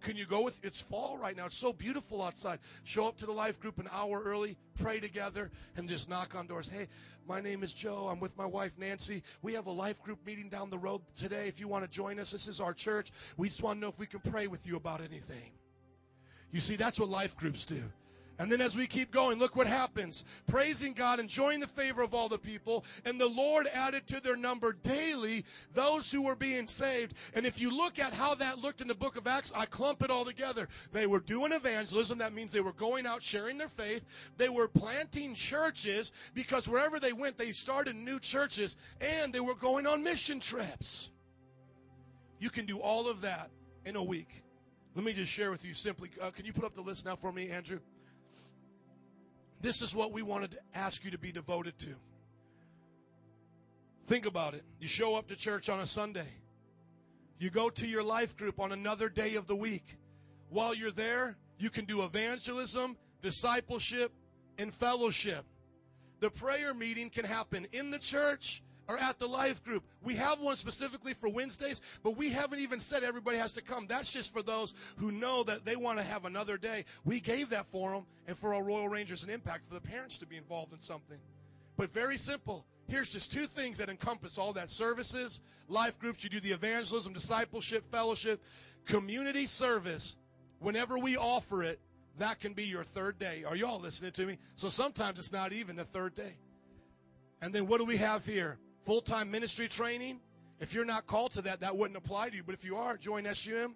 [SPEAKER 4] Can you go with it's fall right now? It's so beautiful outside. Show up to the life group an hour early, pray together, and just knock on doors. Hey, my name is Joe. I'm with my wife Nancy. We have a life group meeting down the road today. If you want to join us, this is our church. We just want to know if we can pray with you about anything. You see, that's what life groups do. And then as we keep going, look what happens. Praising God, enjoying the favor of all the people, and the Lord added to their number daily those who were being saved. And if you look at how that looked in the book of Acts, I clump it all together. They were doing evangelism. That means they were going out sharing their faith. They were planting churches because wherever they went, they started new churches, and they were going on mission trips. You can do all of that in a week. Let me just share with you simply. Uh, can you put up the list now for me, Andrew? This is what we wanted to ask you to be devoted to. Think about it. You show up to church on a Sunday. You go to your life group on another day of the week. While you're there, you can do evangelism, discipleship, and fellowship. The prayer meeting can happen in the church or at the life group. We have one specifically for Wednesdays, but we haven't even said everybody has to come. That's just for those who know that they want to have another day. We gave that for them and for our Royal Rangers an impact for the parents to be involved in something. But very simple. Here's just two things that encompass all that services, life groups, you do the evangelism, discipleship, fellowship, community service. Whenever we offer it, that can be your third day. Are y'all listening to me? So sometimes it's not even the third day. And then what do we have here? Full time ministry training. If you're not called to that, that wouldn't apply to you. But if you are, join SUM.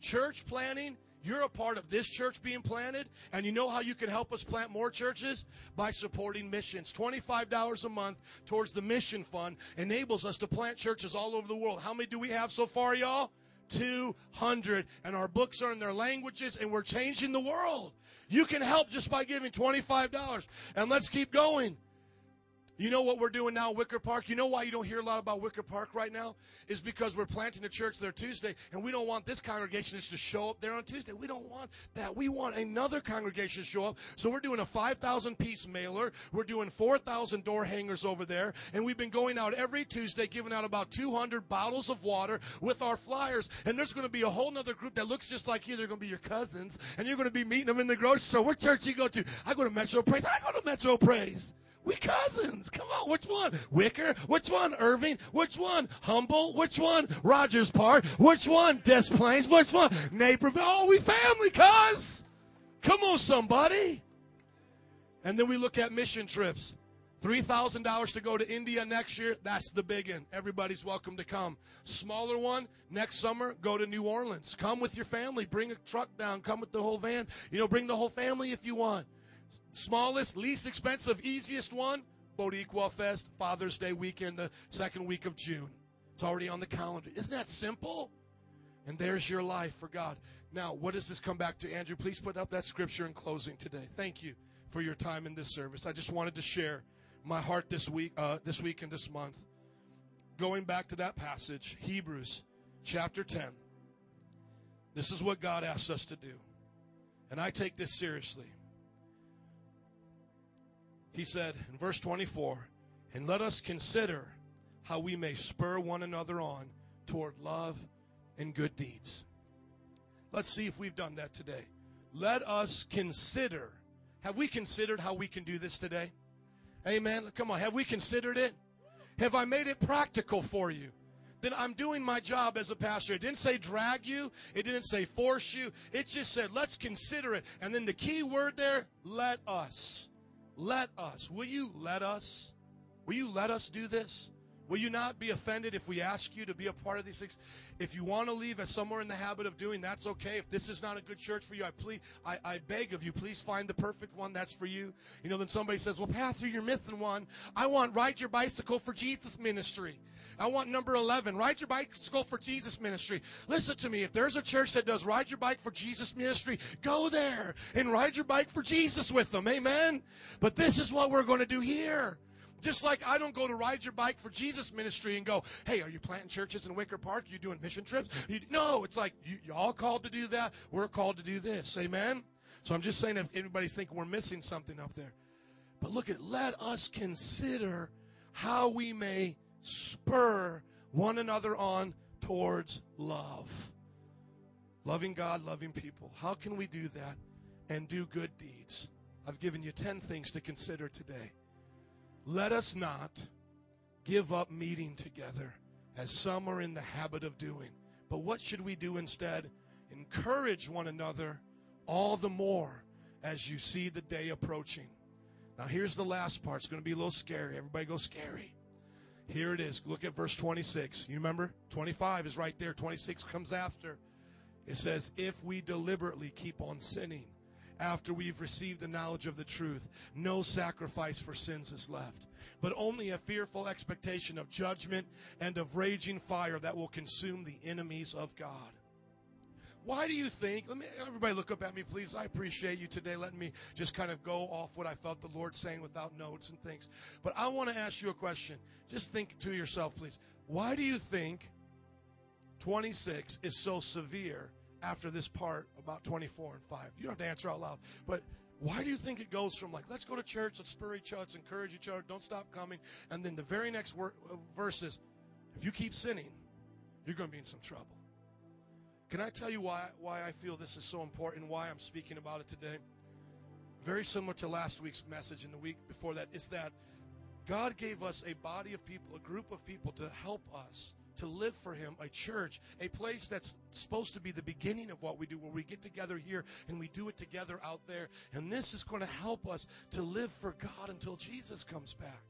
[SPEAKER 4] Church planning, you're a part of this church being planted, and you know how you can help us plant more churches? By supporting missions. $25 a month towards the mission fund enables us to plant churches all over the world. How many do we have so far, y'all? 200. And our books are in their languages, and we're changing the world. You can help just by giving $25. And let's keep going. You know what we're doing now, Wicker Park? You know why you don't hear a lot about Wicker Park right now? Is because we're planting a church there Tuesday, and we don't want this congregation just to show up there on Tuesday. We don't want that. We want another congregation to show up. So we're doing a 5,000 piece mailer. We're doing 4,000 door hangers over there, and we've been going out every Tuesday giving out about 200 bottles of water with our flyers. And there's going to be a whole other group that looks just like you. They're going to be your cousins, and you're going to be meeting them in the grocery store. What church you go to? I go to Metro Praise. I go to Metro Praise. We cousins. Come on. Which one? Wicker? Which one? Irving? Which one? Humboldt? Which one? Rogers Park? Which one? Des Plaines? Which one? Naperville? Oh, we family, cuz. Come on, somebody. And then we look at mission trips. $3,000 to go to India next year. That's the big one. Everybody's welcome to come. Smaller one, next summer, go to New Orleans. Come with your family. Bring a truck down. Come with the whole van. You know, bring the whole family if you want. Smallest, least expensive, easiest one, Boricua Fest, Father's Day weekend, the second week of June. It's already on the calendar. Isn't that simple? And there's your life for God. Now, what does this come back to, Andrew? Please put up that scripture in closing today. Thank you for your time in this service. I just wanted to share my heart this week, uh, this week and this month. Going back to that passage, Hebrews chapter 10. This is what God asks us to do. And I take this seriously. He said in verse 24, and let us consider how we may spur one another on toward love and good deeds. Let's see if we've done that today. Let us consider. Have we considered how we can do this today? Amen. Come on. Have we considered it? Have I made it practical for you? Then I'm doing my job as a pastor. It didn't say drag you. It didn't say force you. It just said let's consider it. And then the key word there, let us. Let us. Will you let us? Will you let us do this? Will you not be offended if we ask you to be a part of these things? If you want to leave as somewhere in the habit of doing, that's okay. If this is not a good church for you, I please, I, I beg of you, please find the perfect one that's for you. You know, then somebody says, "Well, Pastor, you're missing one. I want ride your bicycle for Jesus ministry." I want number 11, Ride Your Bicycle for Jesus ministry. Listen to me. If there's a church that does Ride Your Bike for Jesus ministry, go there and ride your bike for Jesus with them. Amen. But this is what we're going to do here. Just like I don't go to Ride Your Bike for Jesus ministry and go, hey, are you planting churches in Wicker Park? Are you doing mission trips? You, no, it's like you, you all called to do that. We're called to do this. Amen. So I'm just saying if anybody's thinking we're missing something up there. But look at, let us consider how we may spur one another on towards love. Loving God, loving people. How can we do that and do good deeds? I've given you 10 things to consider today. Let us not give up meeting together as some are in the habit of doing. But what should we do instead? Encourage one another all the more as you see the day approaching. Now, here's the last part. It's going to be a little scary. Everybody go scary. Here it is. Look at verse 26. You remember? 25 is right there, 26 comes after. It says, If we deliberately keep on sinning after we've received the knowledge of the truth, no sacrifice for sins is left, but only a fearful expectation of judgment and of raging fire that will consume the enemies of God. Why do you think? Let me everybody look up at me, please. I appreciate you today letting me just kind of go off what I felt the Lord saying without notes and things. But I want to ask you a question. Just think to yourself, please. Why do you think 26 is so severe after this part about 24 and 5? You don't have to answer out loud. But why do you think it goes from like, let's go to church, let's spur each other, let's encourage each other, don't stop coming, and then the very next wor- uh, verse is, if you keep sinning, you're going to be in some trouble. Can I tell you why, why I feel this is so important, why I'm speaking about it today? Very similar to last week's message and the week before that, is that God gave us a body of people, a group of people to help us to live for Him, a church, a place that's supposed to be the beginning of what we do, where we get together here and we do it together out there. And this is going to help us to live for God until Jesus comes back.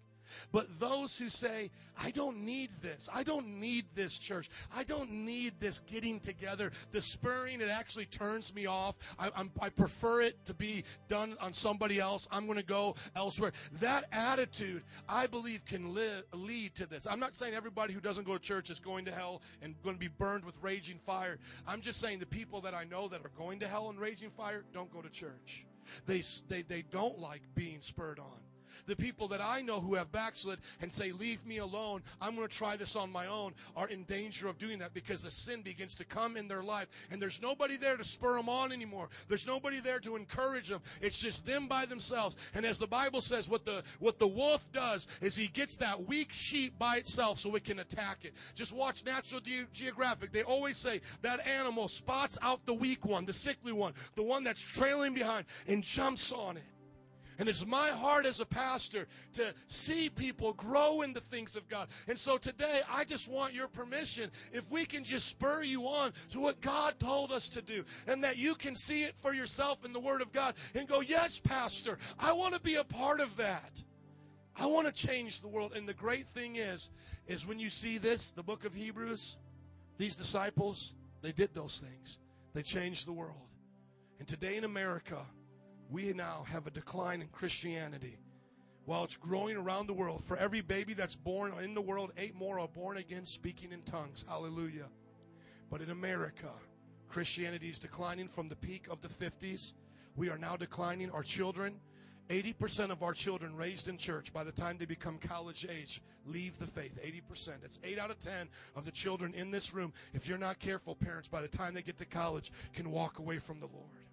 [SPEAKER 4] But those who say, I don't need this, I don't need this church, I don't need this getting together, the spurring, it actually turns me off. I, I prefer it to be done on somebody else. I'm going to go elsewhere. That attitude, I believe, can live, lead to this. I'm not saying everybody who doesn't go to church is going to hell and going to be burned with raging fire. I'm just saying the people that I know that are going to hell and raging fire don't go to church. They, they, they don't like being spurred on. The people that I know who have backslid and say, Leave me alone, I'm going to try this on my own, are in danger of doing that because the sin begins to come in their life and there's nobody there to spur them on anymore. There's nobody there to encourage them. It's just them by themselves. And as the Bible says, what the, what the wolf does is he gets that weak sheep by itself so it can attack it. Just watch Natural Ge- Geographic. They always say that animal spots out the weak one, the sickly one, the one that's trailing behind, and jumps on it. And it's my heart as a pastor to see people grow in the things of God. And so today, I just want your permission if we can just spur you on to what God told us to do and that you can see it for yourself in the Word of God and go, Yes, Pastor, I want to be a part of that. I want to change the world. And the great thing is, is when you see this, the book of Hebrews, these disciples, they did those things. They changed the world. And today in America, we now have a decline in Christianity. While it's growing around the world, for every baby that's born in the world, eight more are born again speaking in tongues. Hallelujah. But in America, Christianity is declining from the peak of the 50s. We are now declining. Our children, 80% of our children raised in church by the time they become college age leave the faith. 80%. That's 8 out of 10 of the children in this room, if you're not careful, parents, by the time they get to college, can walk away from the Lord.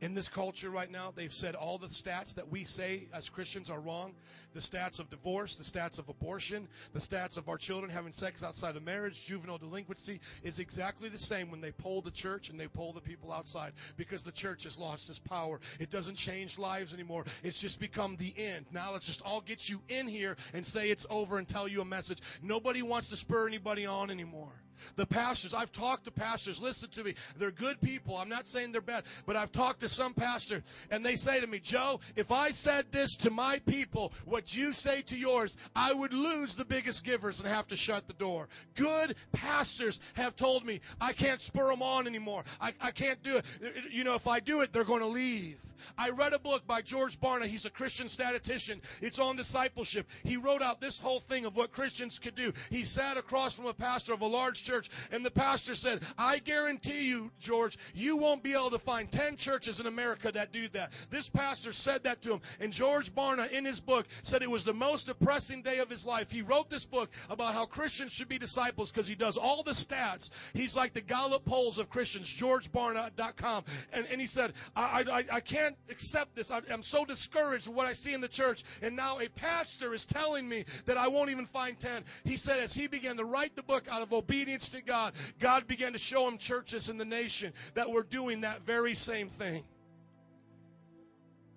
[SPEAKER 4] In this culture right now, they've said all the stats that we say as Christians are wrong. The stats of divorce, the stats of abortion, the stats of our children having sex outside of marriage, juvenile delinquency is exactly the same when they poll the church and they poll the people outside because the church has lost its power. It doesn't change lives anymore. It's just become the end. Now let's just all get you in here and say it's over and tell you a message. Nobody wants to spur anybody on anymore. The pastors, I've talked to pastors, listen to me. They're good people. I'm not saying they're bad, but I've talked to some pastors and they say to me, Joe, if I said this to my people, what you say to yours, I would lose the biggest givers and have to shut the door. Good pastors have told me I can't spur them on anymore. I, I can't do it. You know, if I do it, they're going to leave. I read a book by George Barna. He's a Christian statistician. It's on discipleship. He wrote out this whole thing of what Christians could do. He sat across from a pastor of a large church, and the pastor said, I guarantee you, George, you won't be able to find 10 churches in America that do that. This pastor said that to him, and George Barna, in his book, said it was the most depressing day of his life. He wrote this book about how Christians should be disciples because he does all the stats. He's like the Gallup polls of Christians, georgebarna.com. And, and he said, I, I, I can't accept this. I, I'm so discouraged with what I see in the church. And now a pastor is telling me that I won't even find 10. He said, as he began to write the book out of obedience to God, God began to show him churches in the nation that were doing that very same thing.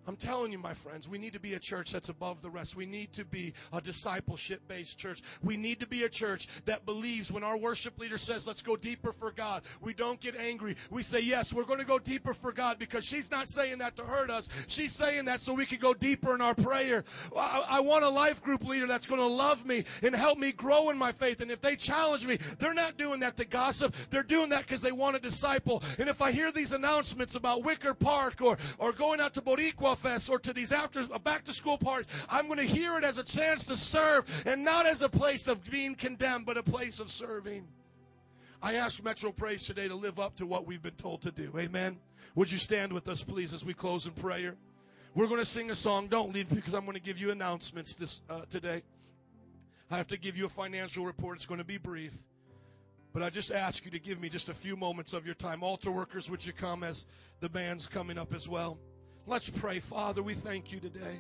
[SPEAKER 4] I'm telling you, my friends, we need to be a church that's above the rest. We need to be a discipleship based church. We need to be a church that believes when our worship leader says, let's go deeper for God, we don't get angry. We say, yes, we're going to go deeper for God because she's not saying that to hurt us. She's saying that so we can go deeper in our prayer. I, I want a life group leader that's going to love me and help me grow in my faith. And if they challenge me, they're not doing that to gossip. They're doing that because they want a disciple. And if I hear these announcements about Wicker Park or, or going out to Boricua Or to these after uh, back to school parties, I'm going to hear it as a chance to serve and not as a place of being condemned, but a place of serving. I ask Metro Praise today to live up to what we've been told to do. Amen. Would you stand with us, please, as we close in prayer? We're going to sing a song. Don't leave because I'm going to give you announcements this uh, today. I have to give you a financial report. It's going to be brief. But I just ask you to give me just a few moments of your time. Altar workers, would you come as the band's coming up as well? Let's pray. Father, we thank you today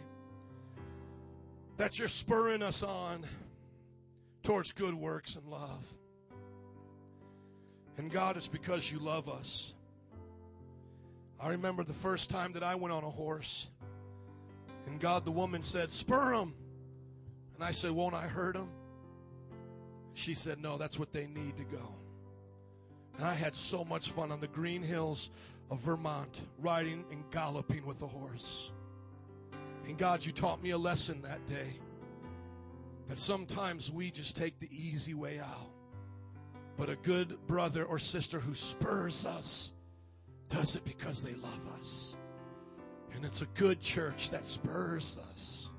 [SPEAKER 4] that you're spurring us on towards good works and love. And God, it's because you love us. I remember the first time that I went on a horse, and God, the woman said, Spur them. And I said, Won't I hurt them? She said, No, that's what they need to go. And I had so much fun on the green hills of Vermont, riding and galloping with a horse. And God, you taught me a lesson that day that sometimes we just take the easy way out. But a good brother or sister who spurs us does it because they love us. And it's a good church that spurs us.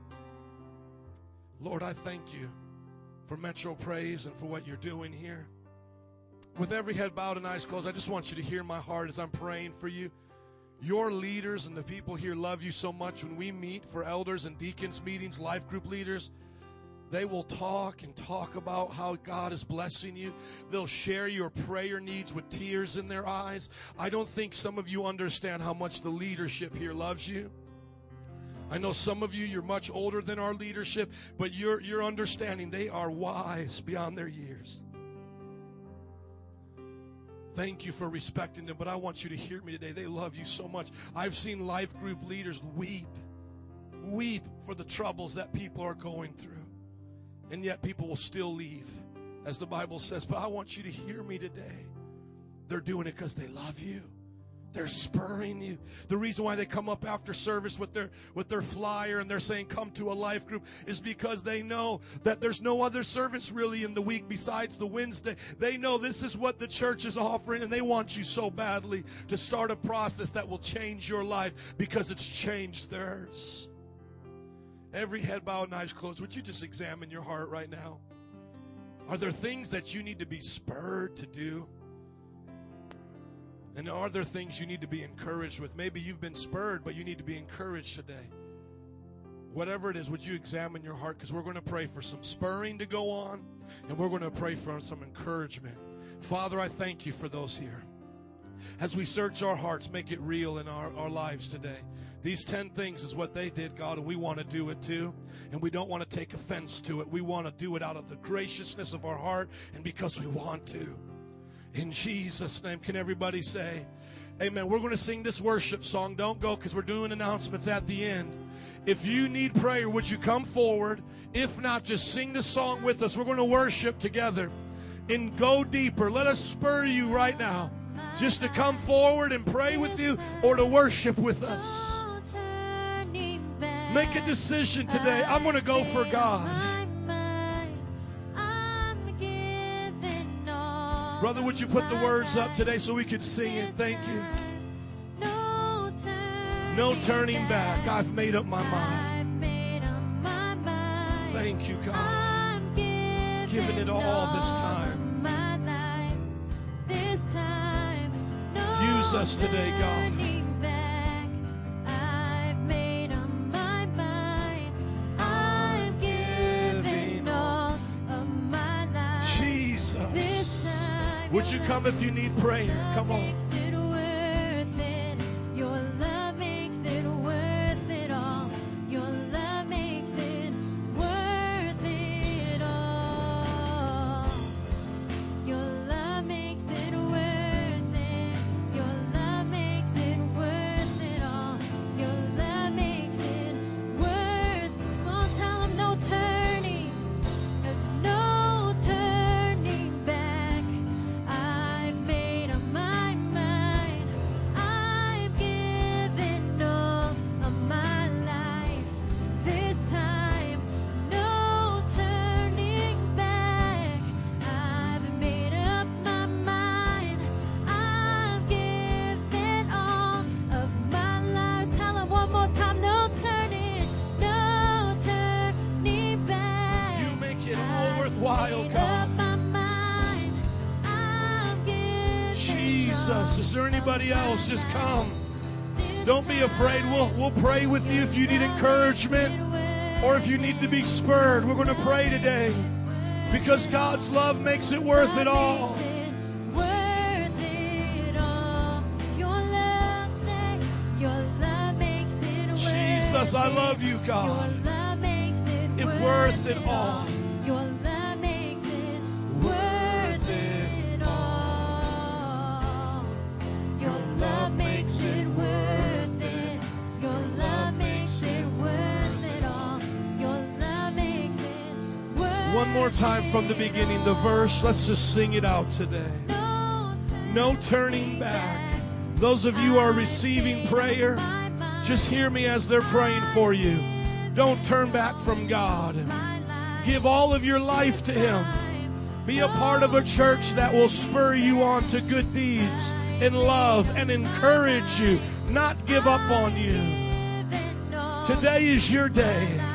[SPEAKER 4] Lord, I thank you for Metro Praise and for what you're doing here with every head bowed and eyes closed, I just want you to hear my heart as I'm praying for you. Your leaders and the people here love you so much. When we meet for elders and deacons meetings, life group leaders, they will talk and talk about how God is blessing you. They'll share your prayer needs with tears in their eyes. I don't think some of you understand how much the leadership here loves you. I know some of you, you're much older than our leadership, but you're, you're understanding they are wise beyond their years. Thank you for respecting them, but I want you to hear me today. They love you so much. I've seen life group leaders weep, weep for the troubles that people are going through. And yet people will still leave, as the Bible says. But I want you to hear me today. They're doing it because they love you. They're spurring you. The reason why they come up after service with their with their flyer and they're saying come to a life group is because they know that there's no other service really in the week besides the Wednesday. They know this is what the church is offering and they want you so badly to start a process that will change your life because it's changed theirs. Every head bowed and eyes closed. Would you just examine your heart right now? Are there things that you need to be spurred to do? And are there things you need to be encouraged with? Maybe you've been spurred, but you need to be encouraged today. Whatever it is, would you examine your heart? Because we're going to pray for some spurring to go on, and we're going to pray for some encouragement. Father, I thank you for those here. As we search our hearts, make it real in our, our lives today. These 10 things is what they did, God, and we want to do it too. And we don't want to take offense to it. We want to do it out of the graciousness of our heart and because we want to. In Jesus' name, can everybody say, Amen. We're going to sing this worship song. Don't go because we're doing announcements at the end. If you need prayer, would you come forward? If not, just sing the song with us. We're going to worship together and go deeper. Let us spur you right now just to come forward and pray with you or to worship with us. Make a decision today. I'm going to go for God. Brother, would you put the words up today so we could sing it? Thank you. No turning back. I've made up my mind. Thank you, God. Giving it all this time. Use us today, God. Would you come if you need prayer? Come on. Encouragement or if you need to be spurred. We're going to pray today because God's love makes it worth it all.
[SPEAKER 3] Worth it all. Your love say, your love makes it worth
[SPEAKER 4] Jesus, I love you, God.
[SPEAKER 3] love makes it
[SPEAKER 4] It
[SPEAKER 3] worth,
[SPEAKER 4] worth it all. From the beginning, the verse. Let's just sing it out today.
[SPEAKER 3] No
[SPEAKER 4] turning back. Those of you are receiving prayer, just hear me as they're praying for you. Don't turn back from God. Give all of your life to Him. Be a part of a church that will spur you on to good deeds and love and encourage you, not give up on you. Today is your day.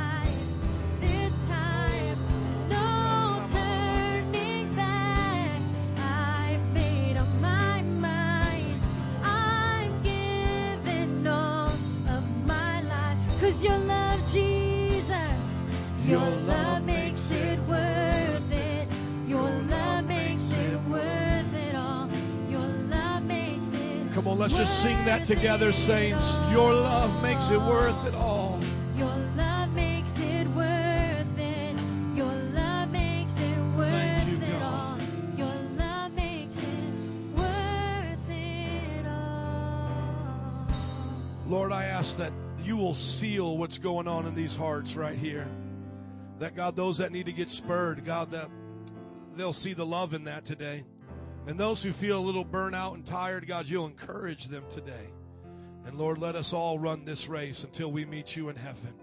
[SPEAKER 4] On, let's just sing that together, saints. Your love makes it worth it all.
[SPEAKER 3] Your love makes it worth it. Your love makes it worth
[SPEAKER 4] you,
[SPEAKER 3] it all. Your love makes it worth it all.
[SPEAKER 4] Lord, I ask that you will seal what's going on in these hearts right here. That God, those that need to get spurred, God, that they'll see the love in that today. And those who feel a little burnout and tired, God, you'll encourage them today. And Lord, let us all run this race until we meet you in heaven.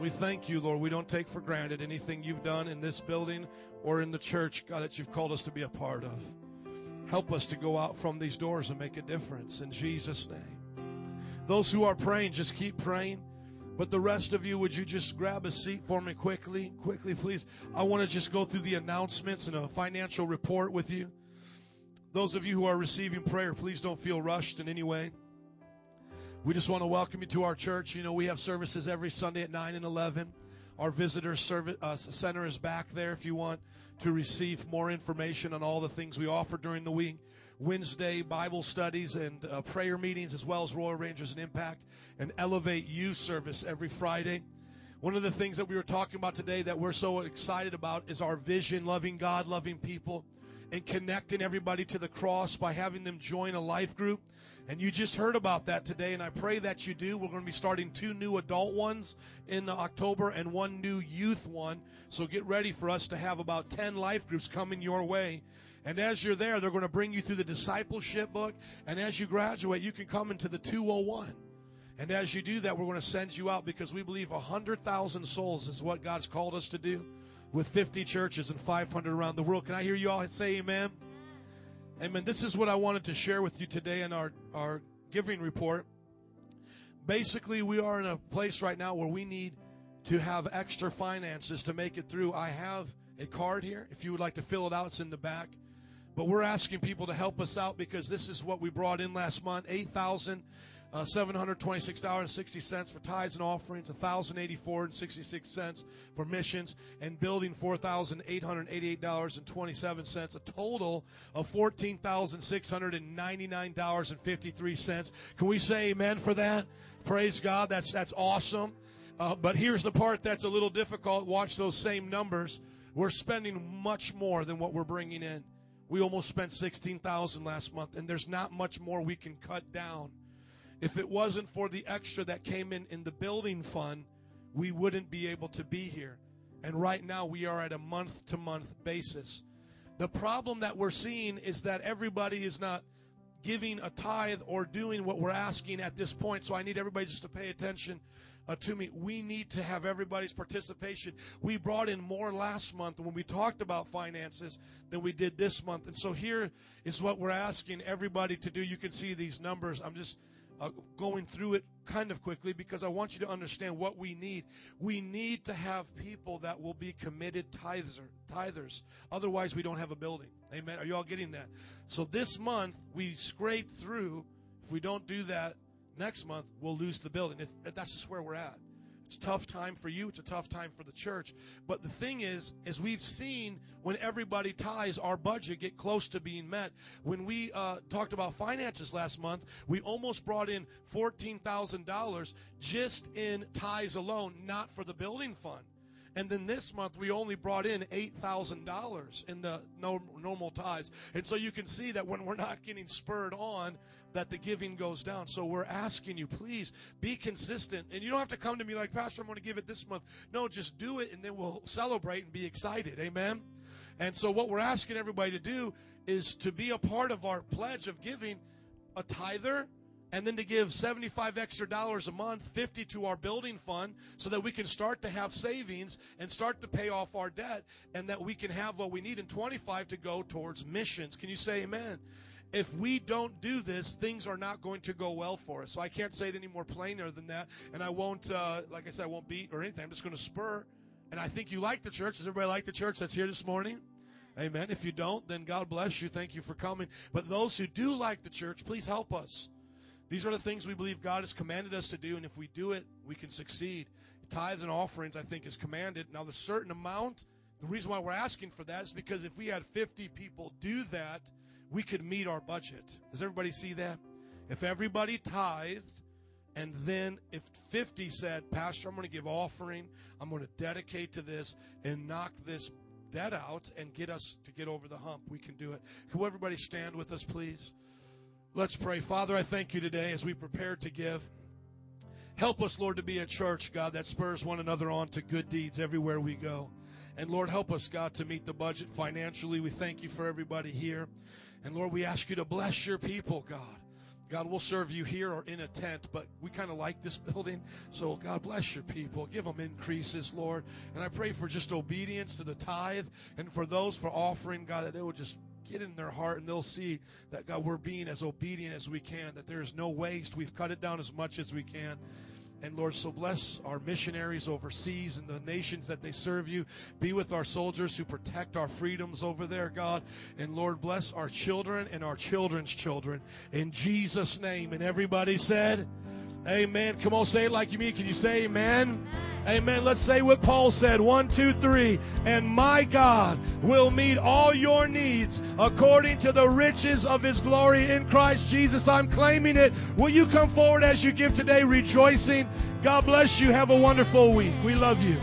[SPEAKER 4] We thank you, Lord. We don't take for granted anything you've done in this building or in the church, God, that you've called us to be a part of. Help us to go out from these doors and make a difference in Jesus' name. Those who are praying, just keep praying. But the rest of you, would you just grab a seat for me quickly? Quickly, please. I want to just go through the announcements and a financial report with you. Those of you who are receiving prayer, please don't feel rushed in any way. We just want to welcome you to our church. You know, we have services every Sunday at 9 and 11. Our visitor service uh, center is back there if you want to receive more information on all the things we offer during the week. Wednesday Bible studies and uh, prayer meetings, as well as Royal Rangers and Impact and Elevate Youth Service every Friday. One of the things that we were talking about today that we're so excited about is our vision, loving God, loving people, and connecting everybody to the cross by having them join a life group. And you just heard about that today, and I pray that you do. We're going to be starting two new adult ones in October and one new youth one. So get ready for us to have about 10 life groups coming your way. And as you're there, they're going to bring you through the discipleship book. And as you graduate, you can come into the 201. And as you do that, we're going to send you out because we believe 100,000 souls is what God's called us to do with 50 churches and 500 around the world. Can I hear you all say amen? Amen. This is what I wanted to share with you today in our, our giving report. Basically, we are in a place right now where we need to have extra finances to make it through. I have a card here. If you would like to fill it out, it's in the back. But we're asking people to help us out because this is what we brought in last month eight thousand uh, seven hundred twenty-six dollars and sixty cents for tithes and offerings, one thousand eighty-four and sixty-six cents for missions, and building four thousand eight hundred eighty-eight dollars and twenty-seven cents. A total of fourteen thousand six hundred and ninety-nine dollars and fifty-three cents. Can we say Amen for that? Praise God. That's that's awesome. Uh, but here's the part that's a little difficult. Watch those same numbers. We're spending much more than what we're bringing in. We almost spent 16,000 last month and there's not much more we can cut down. If it wasn't for the extra that came in in the building fund, we wouldn't be able to be here. And right now we are at a month to month basis. The problem that we're seeing is that everybody is not giving a tithe or doing what we're asking at this point. So I need everybody just to pay attention uh, to me. We need to have everybody's participation. We brought in more last month when we talked about finances than we did this month. And so here is what we're asking everybody to do. You can see these numbers. I'm just uh, going through it kind of quickly because I want you to understand what we need. We need to have people that will be committed tither, tithers. Otherwise, we don't have a building. Amen. Are you all getting that? So this month, we scraped through. If we don't do that next month, we'll lose the building. It's, that's just where we're at. It's a tough time for you. It's a tough time for the church. But the thing is, as we've seen when everybody ties our budget get close to being met. When we uh, talked about finances last month, we almost brought in $14,000 just in ties alone, not for the building fund. And then this month we only brought in $8,000 in the normal ties. And so you can see that when we're not getting spurred on, that the giving goes down. So we're asking you, please be consistent. And you don't have to come to me like, Pastor, I'm going to give it this month. No, just do it and then we'll celebrate and be excited. Amen. And so what we're asking everybody to do is to be a part of our pledge of giving a tither and then to give 75 extra dollars a month, 50 to our building fund so that we can start to have savings and start to pay off our debt and that we can have what we need and 25 to go towards missions. Can you say amen? If we don't do this, things are not going to go well for us. So I can't say it any more plainer than that. And I won't, uh, like I said, I won't beat or anything. I'm just going to spur. And I think you like the church. Does everybody like the church that's here this morning? Amen. If you don't, then God bless you. Thank you for coming. But those who do like the church, please help us. These are the things we believe God has commanded us to do. And if we do it, we can succeed. Tithes and offerings, I think, is commanded. Now, the certain amount, the reason why we're asking for that is because if we had 50 people do that, we could meet our budget. Does everybody see that? If everybody tithed, and then if 50 said, Pastor, I'm going to give offering, I'm going to dedicate to this and knock this debt out and get us to get over the hump, we can do it. Can everybody stand with us, please? Let's pray. Father, I thank you today as we prepare to give. Help us, Lord, to be a church, God, that spurs one another on to good deeds everywhere we go. And Lord, help us, God, to meet the budget financially. We thank you for everybody here. And Lord, we ask you to bless your people, God. God, we'll serve you here or in a tent, but we kind of like this [laughs] building. So, God, bless your people. Give them increases, Lord. And I pray for just obedience to the tithe and for those for offering, God, that they will just get in their heart and they'll see that, God, we're being as obedient as we can, that there is no waste. We've cut it down as much as we can. And Lord, so bless our missionaries overseas and the nations that they serve you. Be with our soldiers who protect our freedoms over there, God. And Lord, bless our children and our children's children. In Jesus' name. And everybody said, Amen. Come on, say it like you mean. Can you say amen? Amen. Let's say what Paul said. One, two, three. And my God will meet all your needs according to the riches of his glory in Christ Jesus. I'm claiming it. Will you come forward as you give today, rejoicing? God bless you. Have a wonderful week. We love you.